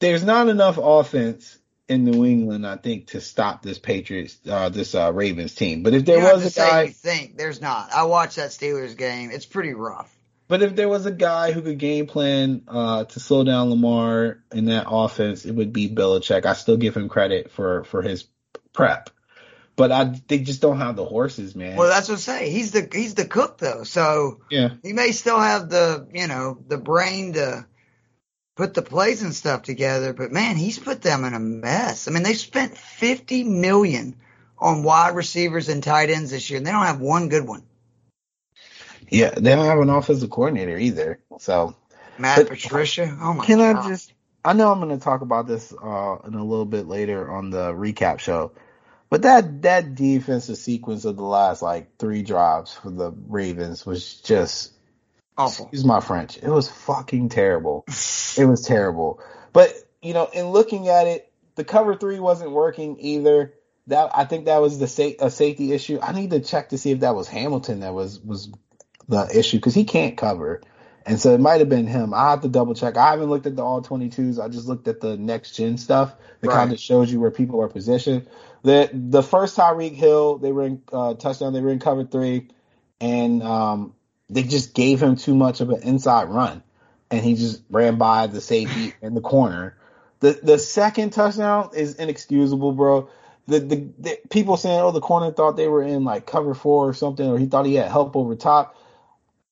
Speaker 3: There's not enough offense in New England, I think, to stop this Patriots, uh, this uh, Ravens team. But if there
Speaker 4: you don't
Speaker 3: was a guy,
Speaker 4: you think. There's not. I watched that Steelers game. It's pretty rough.
Speaker 3: but if there was a guy who could game plan uh, to slow down Lamar in that offense, it would be Belichick. I still give him credit for for his prep, but I they just don't have the horses, man.
Speaker 4: Well, that's what I say. He's the he's the cook though, so
Speaker 3: yeah.
Speaker 4: he may still have the you know the brain to put the plays and stuff together, but man, he's put them in a mess. I mean, they spent fifty million on wide receivers and tight ends this year, and they don't have one good one.
Speaker 3: Yeah, they don't have an offensive coordinator either. So
Speaker 4: Matt Patricia. Oh my
Speaker 3: can
Speaker 4: god.
Speaker 3: I just? I know I'm going to talk about this uh, in a little bit later on the recap show, but that that defensive sequence of the last like three drives for the Ravens was just
Speaker 4: awful?
Speaker 3: excuse my French. It was fucking terrible. It was terrible. But you know, in looking at it, the cover three wasn't working either. That I think that was the sa- a safety issue. I need to check to see if that was Hamilton that was was the issue because he can't cover, and so it might have been him. I have to double check. I haven't looked at the all twenty twos. I just looked at the next gen stuff that
Speaker 4: Right.
Speaker 3: kind of shows you where people are positioned. The the first Tyreek Hill, they were in uh, touchdown. They were in cover three, and um, they just gave him too much of an inside run, and he just ran by the safety in the corner. The the second touchdown is inexcusable, bro. The, the the people saying, oh, the corner thought they were in like cover four or something, or he thought he had help over top.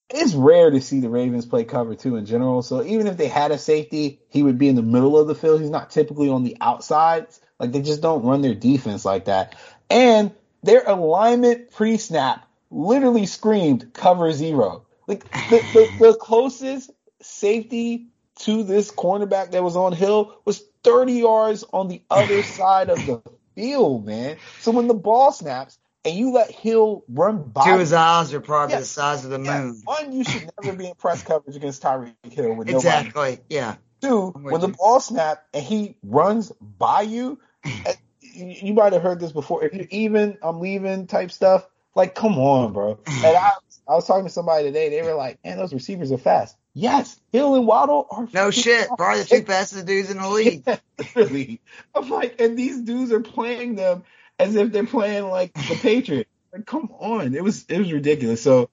Speaker 3: It's rare to see the Ravens play cover two in general. So even if they had a safety, he would be in the middle of the field. He's not typically on the outsides. Like they just don't run their defense like that. And their alignment pre-snap literally screamed cover zero. Like the, the, the closest safety to this cornerback that was on Hill was 30 yards on the other side of the field, man. So when the ball snaps and you let Hill run by
Speaker 4: Two his eyes are probably
Speaker 3: Yeah.
Speaker 4: the size of the
Speaker 3: yeah,
Speaker 4: moon.
Speaker 3: one, you should never be in press coverage against Tyreek Hill with nobody.
Speaker 4: Exactly. Yeah.
Speaker 3: Two, when the ball snap and he runs by you, you you might have heard this before. If you're even, I'm leaving type stuff. Like, come on, bro. And I, I was talking to somebody today. They were like, "Man, those receivers are fast." Yes, Hill and Waddle are.
Speaker 4: No shit.
Speaker 3: fast.
Speaker 4: Probably the two fastest dudes in the league.
Speaker 3: Yeah, literally. I'm like, and these dudes are playing them as if they're playing like the Patriots. Like, come on. It was it was ridiculous. So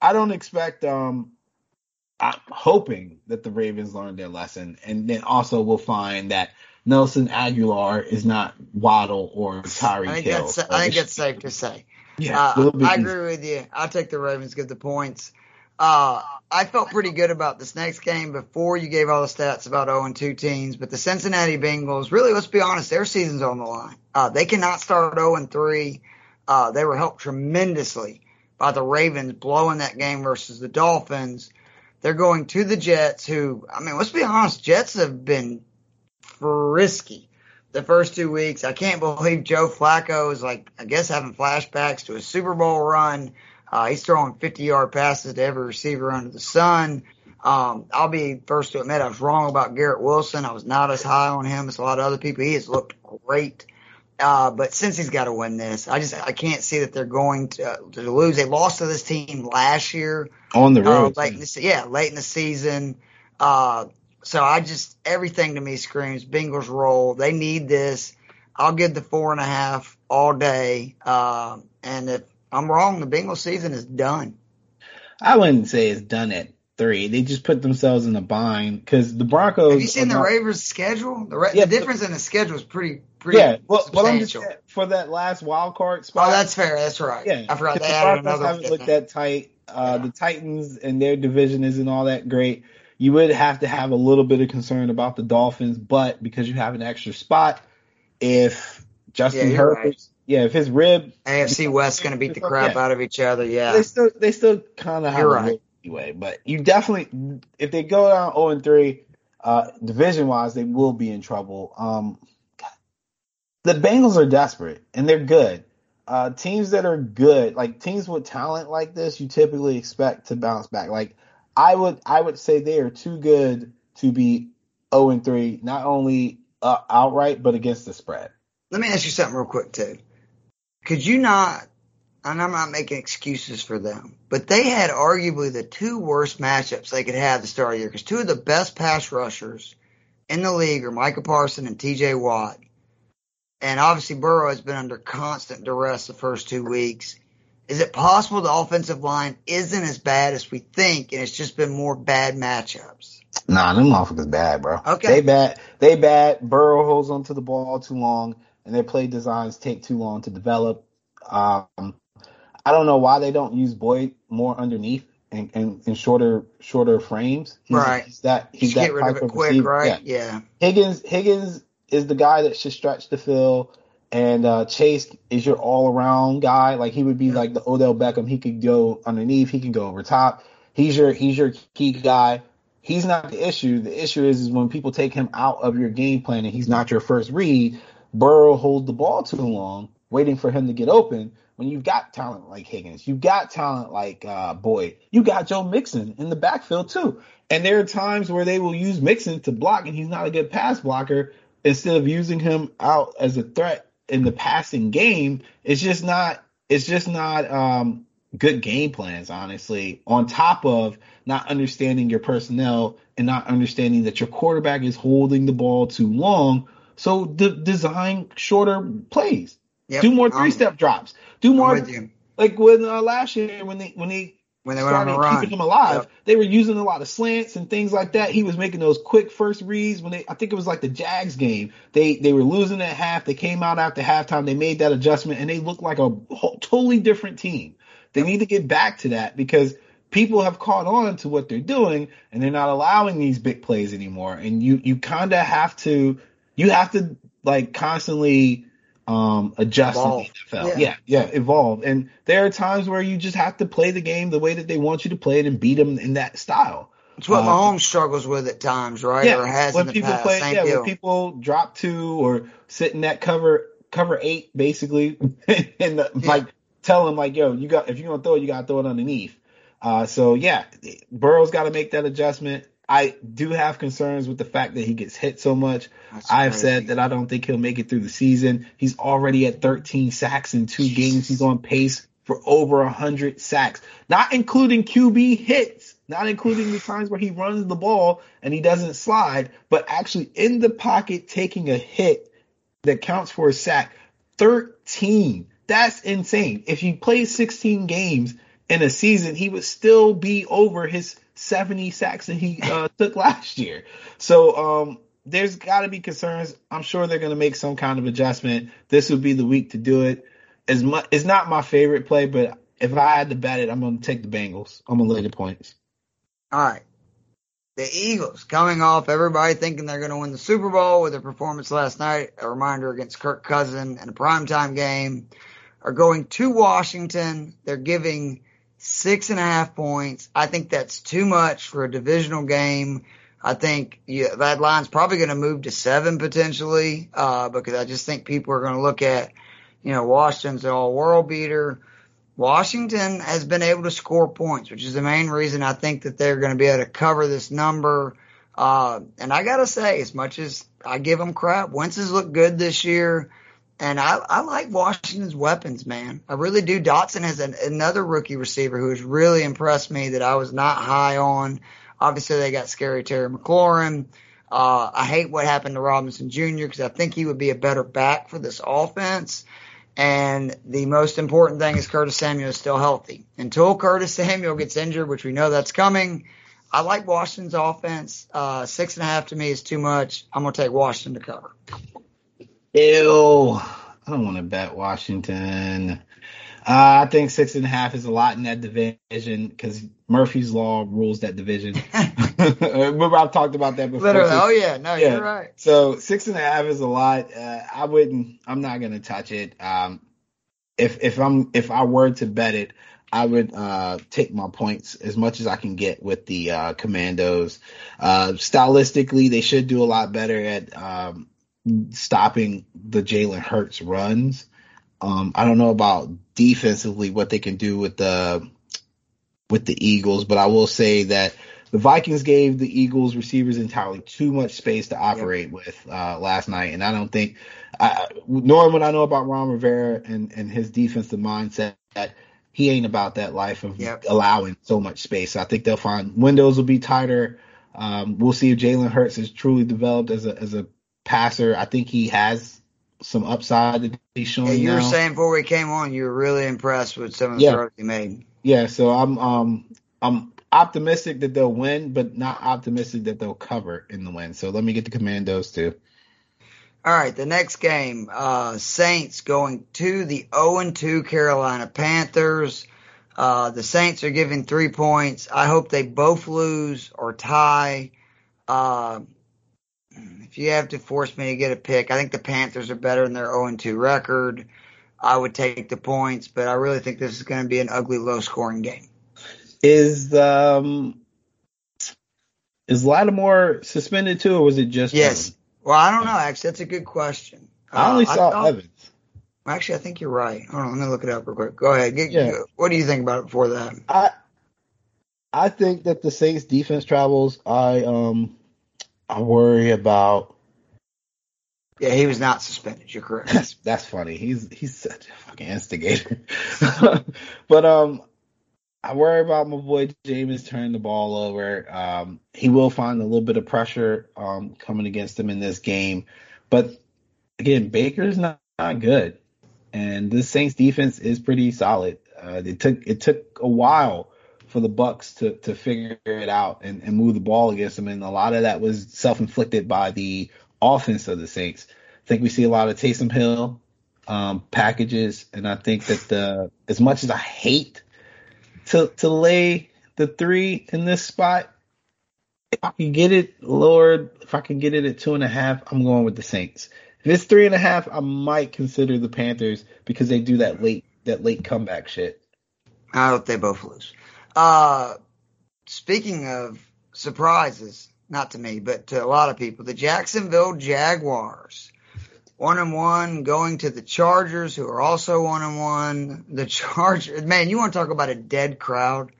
Speaker 3: I don't expect um I'm hoping that the Ravens learned their lesson and then also we'll find that Nelson Aguilar is not Waddle or
Speaker 4: I
Speaker 3: Tyreek
Speaker 4: think
Speaker 3: Hill.
Speaker 4: I think
Speaker 3: it's-
Speaker 4: that's safe to say.
Speaker 3: Yeah,
Speaker 4: Uh,
Speaker 3: a little bit
Speaker 4: I agree with you. I'll take the Ravens, give the points. Uh, I felt pretty good about this next game before you gave all the stats about 0 and 2 teams, but the Cincinnati Bengals, really, let's be honest, their season's on the line. Uh, they cannot start 0 and 3. Uh, they were helped tremendously by the Ravens blowing that game versus the Dolphins. They're going to the Jets, who, I mean, let's be honest, Jets have been frisky the first two weeks. I can't believe Joe Flacco is like, I guess, having flashbacks to a Super Bowl run. Uh, he's throwing 50 yard passes to every receiver under the sun. Um, I'll be first to admit I was wrong about Garrett Wilson. I was not as high on him as a lot of other people. He has looked great. Uh, but since he's got to win this, I just I can't see that they're going to, uh, to lose. They lost to this team last year
Speaker 3: On the
Speaker 4: uh,
Speaker 3: road.
Speaker 4: late in the yeah late in the season. Uh, so I just everything to me screams Bengals roll. They need this. I'll give the four and a half all day. Uh, and if I'm wrong, the Bengals season is done.
Speaker 3: I wouldn't say it's done at three. They just put themselves in a bind because the Broncos.
Speaker 4: Have you seen the
Speaker 3: not-
Speaker 4: Ravens schedule? The, ra-
Speaker 3: Yeah,
Speaker 4: the difference in the schedule is pretty pretty
Speaker 3: Yeah, well, well, I'm just for that last wild card spot.
Speaker 4: oh, that's fair. That's right.
Speaker 3: yeah.
Speaker 4: I forgot they
Speaker 3: the
Speaker 4: added
Speaker 3: Broncos
Speaker 4: another.
Speaker 3: haven't looked that tight. Uh,
Speaker 4: Yeah.
Speaker 3: The Titans and their division isn't all that great. You would have to have a little bit of concern about the Dolphins, but because you have an extra spot, if Justin
Speaker 4: Yeah,
Speaker 3: Herbert,
Speaker 4: right.
Speaker 3: yeah, if his rib,
Speaker 4: AFC West going to beat the crap
Speaker 3: Yeah.
Speaker 4: out of each other. Yeah.
Speaker 3: they still they still kind of have
Speaker 4: right.
Speaker 3: anyway. But you definitely, if they go down zero and three, uh, division wise, they will be in trouble. Um, the Bengals are desperate and they're good. Uh, teams that are good, like teams with talent like this, you typically expect to bounce back. Like I would, I would say they are too good to be zero and three, not only uh, outright but against the spread.
Speaker 4: Let me ask you something real quick too. Could you not? And I'm not making excuses for them, but they had arguably the two worst matchups they could have the start of the year because two of the best pass rushers in the league are Micah Parson and T.J. Watt, and obviously Burrow has been under constant duress the first two weeks. Is it possible the offensive line isn't as bad as we think, and it's just been more bad matchups?
Speaker 3: Nah, them motherfuckers bad, bro.
Speaker 4: Okay.
Speaker 3: They bad. They bad. Burrow holds onto the ball too long, and their play designs take too long to develop. Um, I don't know why they don't use Boyd more underneath and, and, and shorter shorter frames. He's,
Speaker 4: Right.
Speaker 3: He's that he's
Speaker 4: Just
Speaker 3: that
Speaker 4: get rid of it quick,
Speaker 3: receiver.
Speaker 4: right?
Speaker 3: Yeah.
Speaker 4: yeah.
Speaker 3: Higgins Higgins is the guy that should stretch the field, and uh, Chase is your all around guy. Like he would be like the Odell Beckham. He could go underneath. He can go over top. He's your he's your key guy. He's not the issue. The issue is, is when people take him out of your game plan and he's not your first read. Burrow holds the ball too long, waiting for him to get open. When you've got talent like Higgins, you've got talent like uh, Boyd, you got Joe Mixon in the backfield too. And there are times where they will use Mixon to block, and he's not a good pass blocker. Instead of using him out as a threat in the passing game, it's just not. It's just not um, good game plans, honestly. On top of not understanding your personnel and not understanding that your quarterback is holding the ball too long. So de- design shorter plays.
Speaker 4: Yep.
Speaker 3: Do more three step drops. Do more like when uh, last year when they when they
Speaker 4: When they went on
Speaker 3: started
Speaker 4: the run.
Speaker 3: keeping him alive,
Speaker 4: Yep.
Speaker 3: they were using a lot of slants and things like that. He was making those quick first reads when they I think it was like the Jags game. They they were losing at half. They came out after halftime. They made that adjustment and they looked like a whole, totally different team. They need to get back to that because people have caught on to what they're doing and they're not allowing these big plays anymore. And you you kind of have to you have to like constantly um adjust in
Speaker 4: Evolve.
Speaker 3: the NFL.
Speaker 4: Yeah.
Speaker 3: Yeah, yeah, evolve. And there are times where you just have to play the game the way that they want you to play it and beat them in that style.
Speaker 4: It's what
Speaker 3: Uh,
Speaker 4: Mahomes struggles with at times, right?
Speaker 3: Yeah,
Speaker 4: or has
Speaker 3: when
Speaker 4: in the
Speaker 3: people
Speaker 4: past.
Speaker 3: play,
Speaker 4: Same
Speaker 3: yeah,
Speaker 4: deal.
Speaker 3: when people drop two or sit in that cover cover eight, basically, and the,
Speaker 4: Yeah.
Speaker 3: like tell them like, yo, you got if you're gonna throw it, you gotta throw it underneath. Uh, so yeah, Burrow's got to make that adjustment. I do have concerns with the fact that he gets hit so much.
Speaker 4: That's
Speaker 3: I've
Speaker 4: crazy.
Speaker 3: said that I don't think he'll make it through the season. He's already at 13 sacks in two games. He's on pace for over 100 sacks, not including QB hits, not including the times where he runs the ball and he doesn't slide, but actually in the pocket taking a hit that counts for a sack. 13. That's insane. If you play 16 games in a season, he would still be over his 70 sacks that he uh, took last year. So um, there's got to be concerns. I'm sure they're going to make some kind of adjustment. This would be the week to do it. As much, it's not my favorite play, but if I had to bet it, I'm going to take the Bengals. I'm going to lay the points.
Speaker 4: All right. The Eagles coming off everybody thinking they're going to win the Super Bowl with their performance last night. A reminder against Kirk Cousin in a primetime game are going to Washington. They're giving six and a half points. I think that's too much for a divisional game. I think yeah, that line's probably going to move to seven potentially, uh, because I just think people are going to look at, you know, Washington's an all world beater. Washington has been able to score points, which is the main reason I think that they're going to be able to cover this number. Uh, and I gotta say, as much as I give them crap, Wentz has looked good this year. And I, I like Washington's weapons, man. I really do. Dotson has an, another rookie receiver who has really impressed me that I was not high on. Obviously, they got scary Terry McLaurin. Uh, I hate what happened to Robinson Jr. because I think he would be a better back for this offense. And the most important thing is Curtis Samuel is still healthy. Until Curtis Samuel gets injured, which we know that's coming, I like Washington's offense. Uh, six and a half to me is too much. I'm going to take Washington to cover.
Speaker 3: Ew. I don't want to bet Washington. Uh, I think six and a half is a lot in that division because Murphy's Law rules that division. Remember, I've talked about that before.
Speaker 4: Literally.
Speaker 3: So-
Speaker 4: Oh, yeah. No,
Speaker 3: Yeah.
Speaker 4: you're right.
Speaker 3: So six and a half is a lot. Uh, I wouldn't. I'm not gonna touch it. Um, if if I'm if I were to bet it, I would uh, take my points as much as I can get with the uh, Commanders. Uh, stylistically, they should do a lot better at um, stopping the Jalen Hurts runs. Um, I don't know about defensively what they can do with the with the Eagles, but I will say that the Vikings gave the Eagles receivers entirely too much space to operate with uh, last night, and I don't think, I, knowing what I know about Ron Rivera and and his defensive mindset, that he ain't about that life of
Speaker 4: Yep.
Speaker 3: allowing so much space. I think they'll find windows will be tighter. Um, we'll see if Jalen Hurts is truly developed as a as a passer. I think he has some upside that he's showing
Speaker 4: Yeah, you were
Speaker 3: now.
Speaker 4: saying before we came on, you were really impressed with some of the
Speaker 3: Yeah.
Speaker 4: throws he made.
Speaker 3: Yeah, so I'm um I'm optimistic that they'll win, but not optimistic that they'll cover in the win. So let me get the Commanders too.
Speaker 4: All right, the next game, uh, Saints going to the 0-2 Carolina Panthers. Uh, the Saints are giving three points. I hope they both lose or tie. Uh, if you have to force me to get a pick, I think the Panthers are better in their 0-2 record. I would take the points, but I really think this is going to be an ugly, low-scoring game.
Speaker 3: Is um is Lattimore suspended too, or was it just
Speaker 4: Yes.
Speaker 3: Evans?
Speaker 4: Well, I don't know. Actually, that's a good question.
Speaker 3: I only
Speaker 4: Uh,
Speaker 3: saw
Speaker 4: thought-
Speaker 3: Evans.
Speaker 4: Actually, I think you're right. Hold on, let me look it up real quick. Go ahead. Get,
Speaker 3: Yeah.
Speaker 4: What do you think about it before that?
Speaker 3: I I think that the Saints defense travels. I um I worry about
Speaker 4: Yeah, he was not suspended. You're correct.
Speaker 3: That's that's funny. He's he's such a fucking instigator. but um, I worry about my boy Jameis turning the ball over. Um, he will find a little bit of pressure um coming against him in this game, but again, Baker's not, not good, and this Saints defense is pretty solid. Uh, it took it took a while for the Bucs to to figure it out and, and move the ball against them, and a lot of that was self inflicted by the offense of the Saints. I think we see a lot of Taysom Hill um, packages, and I think that the as much as I hate to to lay the three in this spot, if I can get it Lord, if I can get it at two and a half, I'm going with the Saints. If it's three and a half, I might consider the Panthers because they do that late that late comeback shit.
Speaker 4: I hope they both lose. Uh, speaking of surprises, not to me, but to a lot of people, the Jacksonville Jaguars. One and one going to the Chargers, who are also one and one. The Chargers, man, you want to talk about a dead crowd?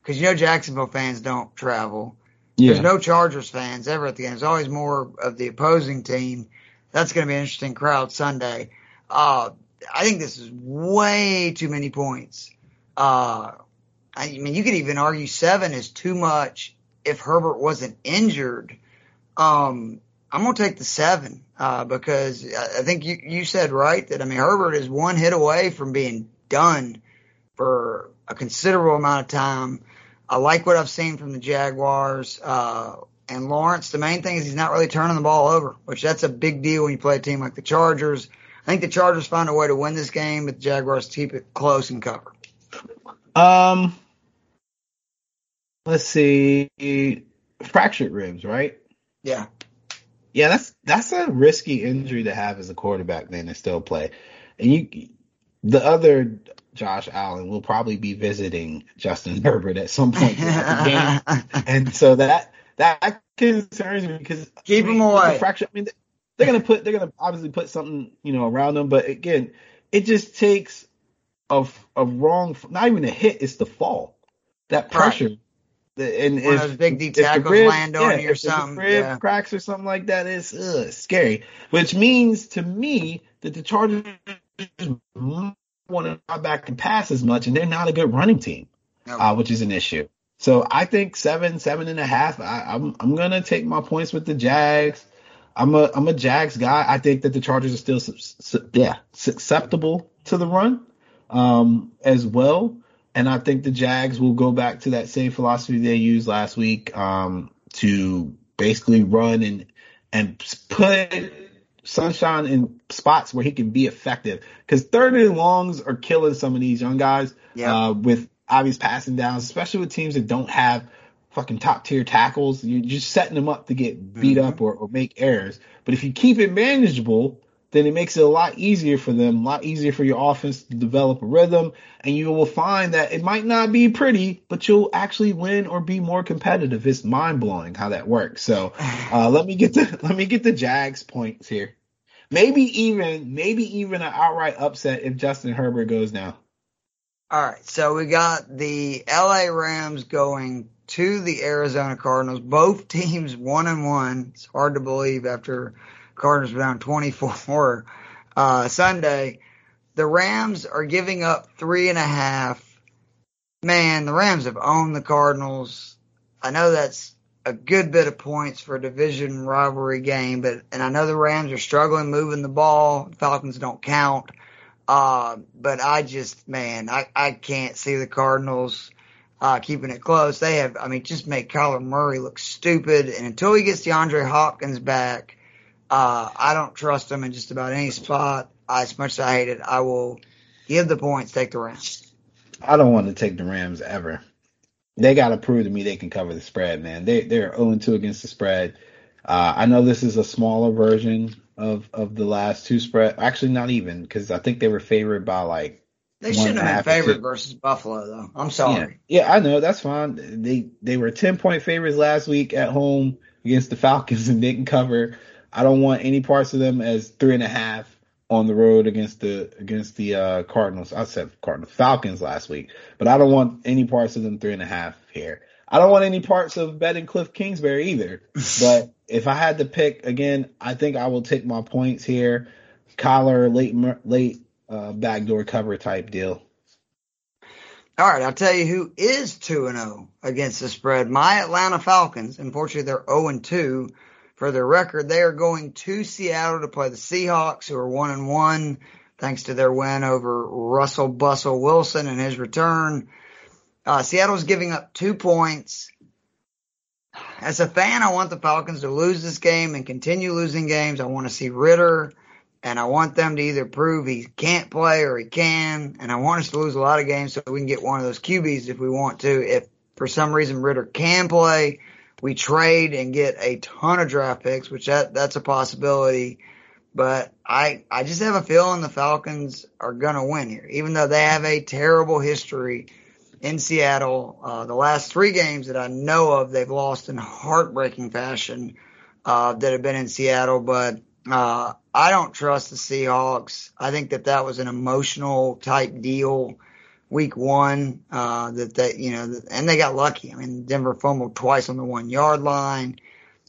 Speaker 4: Because you know Jacksonville fans don't travel. There's no Chargers fans ever at the game. There's always more of the opposing team. That's going to be an interesting crowd Sunday. Uh, I think this is way too many points. Uh, I mean, you could even argue seven is too much if Herbert wasn't injured. Um, I'm going to take the seven, uh, because I think you, you said right that, I mean, Herbert is one hit away from being done for a considerable amount of time. I like what I've seen from the Jaguars. Uh, and Lawrence, the main thing is he's not really turning the ball over, which that's a big deal when you play a team like the Chargers. I think the Chargers find a way to win this game, but the Jaguars keep it close and cover.
Speaker 3: Um, let's see, fractured ribs, right?
Speaker 4: Yeah.
Speaker 3: Yeah, that's that's a risky injury to have as a quarterback, then and still play. And you, the other Josh Allen will probably be visiting Justin Herbert at some point the game, and so that that concerns me because
Speaker 4: Keep
Speaker 3: I mean,
Speaker 4: him away.
Speaker 3: fracture- I mean, they're gonna put they're gonna obviously put something you know around them, but again, it just takes a a wrong, not even a hit, it's the fall, that pressure. The- and
Speaker 4: One of
Speaker 3: if-
Speaker 4: those big D tackles
Speaker 3: rib-
Speaker 4: land on
Speaker 3: yeah,
Speaker 4: you or something,
Speaker 3: rib
Speaker 4: yeah.
Speaker 3: cracks or something like that, ugh, scary. Which means to me that the Chargers want to drop back and pass as much, and they're not a good running team,
Speaker 4: No.
Speaker 3: uh, which is an issue. So I think seven, seven and a half. I, I'm I'm gonna take my points with the Jags. I'm a I'm a Jags guy. I think that the Chargers are still su- su- yeah susceptible to the run um, as well, and I think the Jags will go back to that same philosophy they used last week um, to basically run and and put Sunshine in spots where he can be effective. Because third and longs are killing some of these young guys
Speaker 4: Yeah.
Speaker 3: uh, with obvious passing downs, especially with teams that don't have fucking top tier tackles. You're just setting them up to get beat
Speaker 4: Mhm.
Speaker 3: up or, or make errors. But if you keep it manageable, then it makes it a lot easier for them, a lot easier for your offense to develop a rhythm. And you will find that it might not be pretty, but you'll actually win or be more competitive. It's mind blowing how that works. So uh, let me get the let me get the Jags points here. Maybe even maybe even an outright upset if Justin Herbert goes down.
Speaker 4: All right, so we got the LA Rams going to the Arizona Cardinals. Both teams one and one. It's hard to believe after Cardinals were down 24 uh, Sunday. The Rams are giving up three and a half. Man, the Rams have owned the Cardinals. I know that's a good bit of points for a division rivalry game, but and I know the Rams are struggling moving the ball. Falcons don't count. Uh, but I just, man, I, I can't see the Cardinals, uh, keeping it close. They have, I mean, just make Kyler Murray look stupid. And until he gets DeAndre Hopkins back, uh, I don't trust them in just about any spot. I, as much as I hate it, I will give the points, take the Rams.
Speaker 3: I don't want to take the Rams ever. They got to prove to me they can cover the spread, man. They they're 0 2 against the spread. Uh, I know this is a smaller version of of the last two spread. Actually, not even because I think they were favored by like
Speaker 4: They shouldn't have been favored versus Buffalo, though. I'm
Speaker 3: yeah,
Speaker 4: sorry.
Speaker 3: yeah. I know that's fine. They they were 10 point favorites last week at home against the Falcons and didn't cover. I don't want any parts of them as three and a half on the road against the against the uh, Cardinals. I said Cardinals Falcons last week, but I don't want any parts of them three and a half here. I don't want any parts of betting Cliff Kingsbury either. But if I had to pick again, I think I will take my points here. Collar late late uh, backdoor cover type deal.
Speaker 4: All right, I'll tell you who is 2 and 0 against the spread. My Atlanta Falcons. Unfortunately, they're 0 and 2 for their record. They are going to Seattle to play the Seahawks, who are 1 and 1, thanks to their win over Russell Bustle Wilson and his return. Uh, Seattle's giving up two points. As a fan, I want the Falcons to lose this game and continue losing games. I want to see Ridder and I want them to either prove he can't play or he can, and I want us to lose a lot of games so we can get one of those QBs if we want to. If for some reason Ridder can play, we trade and get a ton of draft picks, which that that's a possibility. But I I just have a feeling the Falcons are gonna win here, even though they have a terrible history in Seattle. Uh, the last three games that I know of, they've lost in heartbreaking fashion uh, that have been in Seattle, but uh, I don't trust the Seahawks. I think that that was an emotional type deal week one, uh, that they, you know, and they got lucky. I mean, Denver fumbled twice on the one yard line.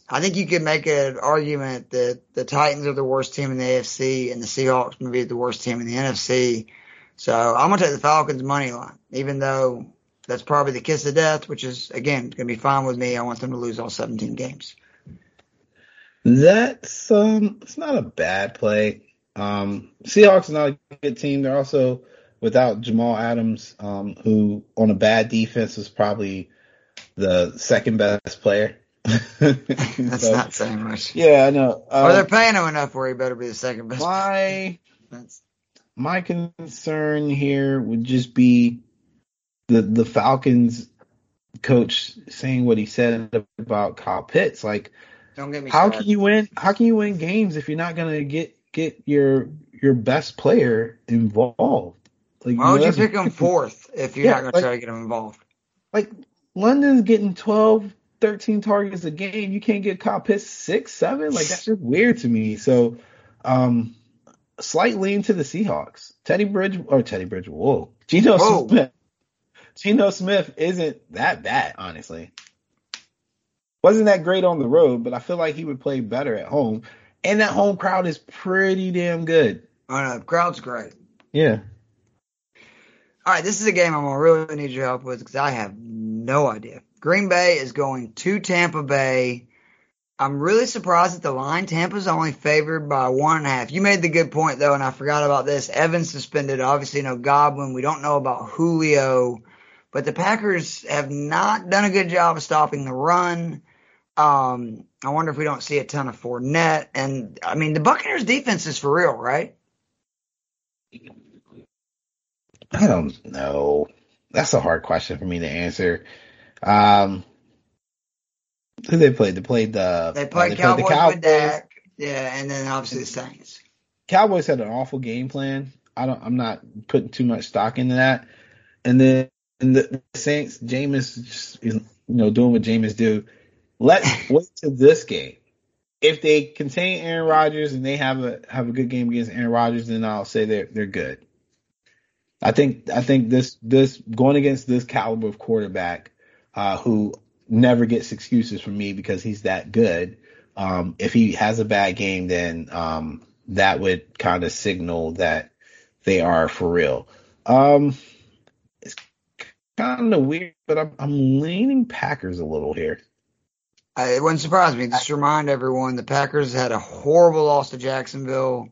Speaker 4: I think you could make an argument that the Titans are the worst team in the AFC and the Seahawks may be the worst team in the NFC. So I'm going to take the Falcons money line, even though that's probably the kiss of death, which is again going to be fine with me. I want them to lose all 17 games.
Speaker 3: That's um, it's not a bad play. Um, Seahawks are not a good team. They're also without Jamal Adams, um, who on a bad defense is probably the second best player.
Speaker 4: That's
Speaker 3: So,
Speaker 4: not saying much.
Speaker 3: Yeah, I know.
Speaker 4: or they're
Speaker 3: Um,
Speaker 4: paying him enough where he better be the second best.
Speaker 3: my
Speaker 4: That's,
Speaker 3: my concern here would just be the the Falcons coach saying what he said about Kyle Pitts. Like,
Speaker 4: don't get me
Speaker 3: how
Speaker 4: started.
Speaker 3: can you win? How can you win games if you're not gonna get get your your best player involved? Like,
Speaker 4: Why would
Speaker 3: know,
Speaker 4: you pick him fourth if you're
Speaker 3: Yeah,
Speaker 4: not going to try to get him involved?
Speaker 3: Like London's getting 12, 13 targets a game. You can't get Kyle Pitts six, seven. Like that's just weird to me. So, um, slight lean to the Seahawks. Teddy Bridge or Teddy Bridge. Whoa, Geno
Speaker 4: Whoa.
Speaker 3: Smith. Geno Smith isn't that bad, honestly. Wasn't that great on the road, but I feel like he would play better at home. And that home crowd is pretty damn good.
Speaker 4: Oh no, the crowd's great.
Speaker 3: Yeah.
Speaker 4: All right, this is a game I'm gonna really need your help with because I have no idea. Green Bay is going to Tampa Bay. I'm really surprised at the line. Tampa's only favored by one and a half. You made the good point though, and I forgot about this. Evans suspended. Obviously, no Godwin. We don't know about Julio, but the Packers have not done a good job of stopping the run. Um, I wonder if we don't see a ton of Fournette. And I mean, the Buccaneers defense is for real, right?
Speaker 3: I don't know. That's a hard question for me to answer. Um, who they played? They played the
Speaker 4: They
Speaker 3: uh,
Speaker 4: played
Speaker 3: the
Speaker 4: Cowboys, with Dak. Yeah, and then obviously the Saints.
Speaker 3: Cowboys had an awful game plan. I don't. I'm not putting too much stock into that. And then and the, the Saints, Jameis, just, is, you know, doing what Jameis do. Let's wait to this game. If they contain Aaron Rodgers and they have a have a good game against Aaron Rodgers, then I'll say they're they're good. I think I think this this going against this caliber of quarterback, uh, who never gets excuses from me because he's that good. Um, if he has a bad game, then um, that would kind of signal that they are for real. Um, it's kind of weird, but I'm I'm leaning Packers a little here.
Speaker 4: Uh, it wouldn't surprise me. Just remind everyone, the Packers had a horrible loss to Jacksonville.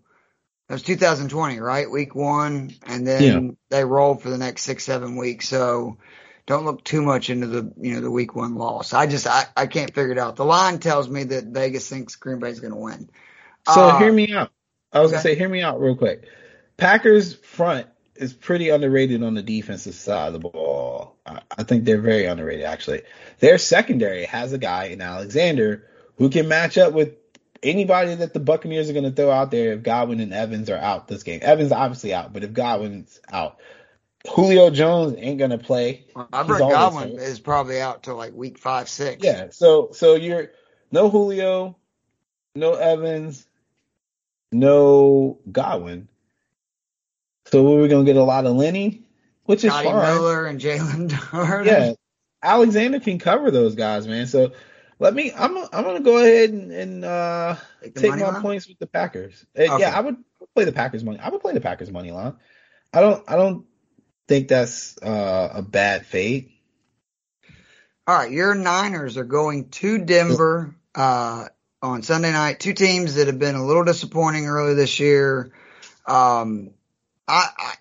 Speaker 4: It was 2020, right? Week one, and then
Speaker 3: Yeah.
Speaker 4: they rolled for the next six, seven weeks. So don't look too much into the you know the week one loss. I just I, I can't figure it out. The line tells me that Vegas thinks Green Bay's going to win.
Speaker 3: So
Speaker 4: Uh,
Speaker 3: hear me out. I was
Speaker 4: okay.
Speaker 3: gonna say, hear me out real quick. Packers front is pretty underrated on the defensive side of the ball. I, I think they're very underrated actually. Their secondary has a guy in Alexander who can match up with anybody that the Buccaneers are gonna throw out there if Godwin and Evans are out this game. Evans obviously out, but if Godwin's out, Julio Jones ain't gonna play.
Speaker 4: I
Speaker 3: He's
Speaker 4: bet Godwin
Speaker 3: hurt.
Speaker 4: is probably out till like week five, six.
Speaker 3: Yeah, so so you're no Julio, no Evans, no Godwin. So we're gonna get a lot of Lenny, which is
Speaker 4: Scotty
Speaker 3: fine.
Speaker 4: Miller and Jaelon Darden.
Speaker 3: Yeah, Alexander can cover those guys, man. So let me. I'm I'm gonna go ahead and, and uh,
Speaker 4: Take
Speaker 3: take my
Speaker 4: line?
Speaker 3: points with the Packers. Uh,
Speaker 4: Okay.
Speaker 3: Yeah, I would play the Packers money. I would play the Packers money line. I don't. I don't think that's uh, a bad fate.
Speaker 4: All right, your Niners are going to Denver uh, on Sunday night. Two teams that have been a little disappointing early this year. Um, I, I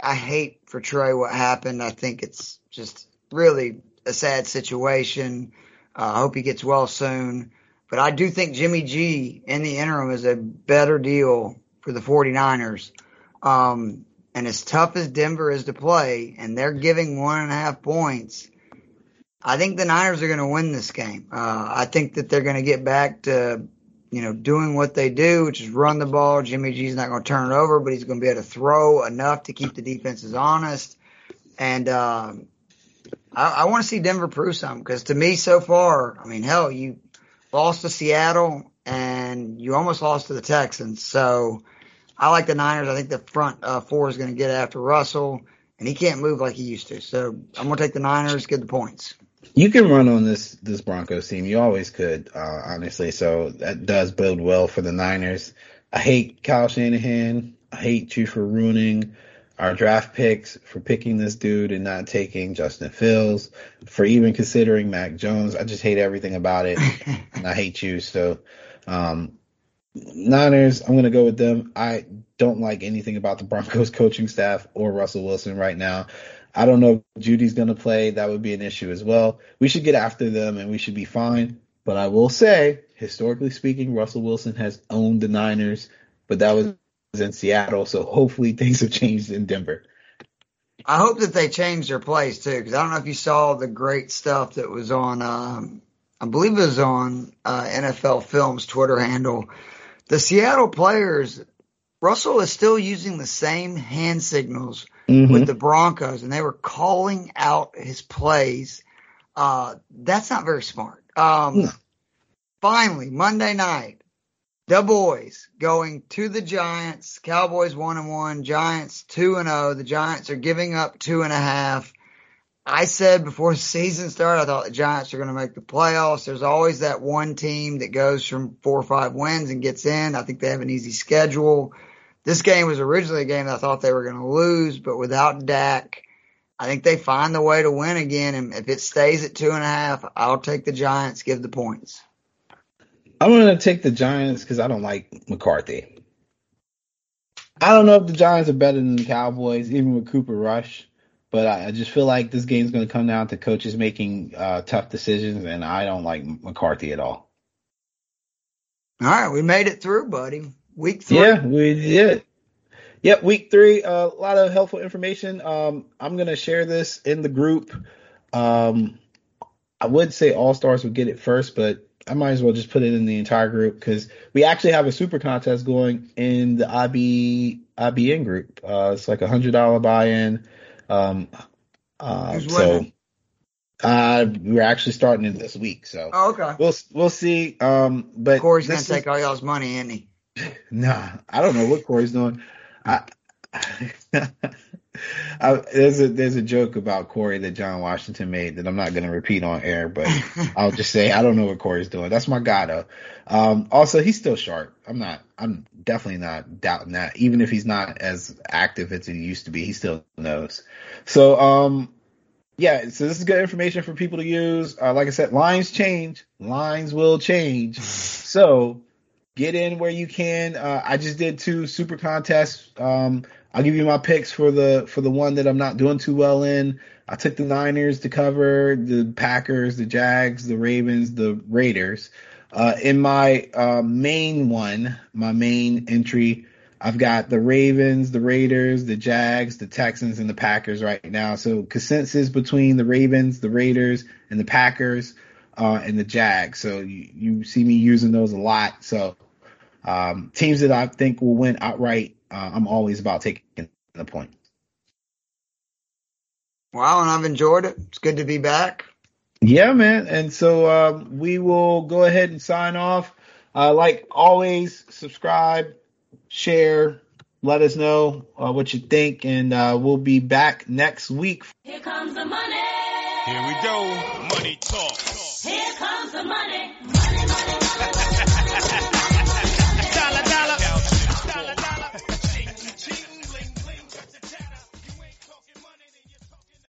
Speaker 4: I hate for Trey what happened. I think it's just really a sad situation. I hope he gets well soon. But I do think Jimmy G in the interim is a better deal for the 49ers. Um, and as tough as Denver is to play, and they're giving one and a half points, I think the Niners are going to win this game. Uh, I think that they're going to get back to, you know, doing what they do, which is run the ball. Jimmy G's not going to turn it over, but he's going to be able to throw enough to keep the defenses honest. And um, I, I want to see Denver prove something because to me, so far, I mean, hell, you lost to Seattle and you almost lost to the Texans. So I like the Niners. I think the front uh, four is going to get after Russell, and he can't move like he used to. So I'm going to take the Niners, get the points.
Speaker 3: You can run on this this Broncos team. You always could, uh, honestly. So that does build well for the Niners. I hate Kyle Shanahan. I hate you for ruining our draft picks, for picking this dude and not taking Justin Fields, for even considering Mac Jones. I just hate everything about it, and I hate you. So, um, Niners, I'm gonna go with them. I don't like anything about the Broncos coaching staff or Russell Wilson right now. I don't know if Jeudy's going to play. That would be an issue as well. We should get after them and we should be fine. But I will say, historically speaking, Russell Wilson has owned the Niners, but that was in Seattle. So hopefully things have changed in Denver.
Speaker 4: I hope that they change their plays too, because I don't know if you saw the great stuff that was on, um, I believe it was on uh, NFL Films Twitter handle. The Seattle players Russell is still using the same hand signals
Speaker 3: Mhm.
Speaker 4: with the Broncos, and they were calling out his plays. Uh, that's not very smart. Um,
Speaker 3: No.
Speaker 4: finally, Monday night, the boys going to the Giants. Cowboys one and one, Giants two and zero. The Giants are giving up two and a half. I said before the season started, I thought the Giants are going to make the playoffs. There's always that one team that goes from four or five wins and gets in. I think they have an easy schedule. This game was originally a game that I thought they were going to lose, but without Dak, I think they find the way to win again. And if it stays at two and a half, I'll take the Giants, give the points.
Speaker 3: I'm gonna take the Giants because I don't like McCarthy. I don't know if the Giants are better than the Cowboys, even with Cooper Rush, but I, I just feel like this game's gonna come down to coaches making uh, tough decisions, and I don't like McCarthy at all.
Speaker 4: All right, we made it through, buddy. Week three.
Speaker 3: Yeah, we did. Yep, week three. uh, A lot of helpful information. Um, I'm gonna share this in the group. Um, I would say all stars would get it first, but I might as well just put it in the entire group because we actually have a super contest going in the IB IBN group. Uh, it's like a hundred dollar buy-in. Um, uh, so uh, we're actually starting it this week, so
Speaker 4: Oh, okay.
Speaker 3: we'll we'll see. Um, but
Speaker 4: Corey's going
Speaker 3: this
Speaker 4: to
Speaker 3: is-
Speaker 4: take all y'all's money, isn't he?
Speaker 3: Nah, I don't know what Corey's doing. I, I, there's a there's a joke about Corey that John Washington made that I'm not going to repeat on air, but I'll just say I don't know what Corey's doing. That's my guy though. Um, also, he's still sharp. I'm not. I'm definitely not doubting that. Even if he's not as active as he used to be, he still knows. So, um, yeah. So this is good information for people to use. Uh, like I said, lines change. Lines will change. So get in where you can. Uh, I just did two super contests. Um, I'll give you my picks for the for the one that I'm not doing too well in. I took the Niners to cover, the Packers, the Jags, the Ravens, the Raiders. Uh, in my uh, main one, my main entry, I've got the Ravens, the Raiders, the Jags, the Texans, and the Packers right now. So consensus between the Ravens, the Raiders, and the Packers, uh, and the Jags. So you, you see me using those a lot. So um, teams that I think will win outright, uh, I'm always about taking the point.
Speaker 4: Wow, and I've enjoyed it. It's good to be back.
Speaker 3: Yeah, man. And so um, we will go ahead and sign off. Uh, like always, subscribe, share, let us know uh, what you think, and uh, we'll be back next week.
Speaker 1: Here comes the money.
Speaker 2: Here we go. Money talk.
Speaker 1: Here comes the money. Money, money,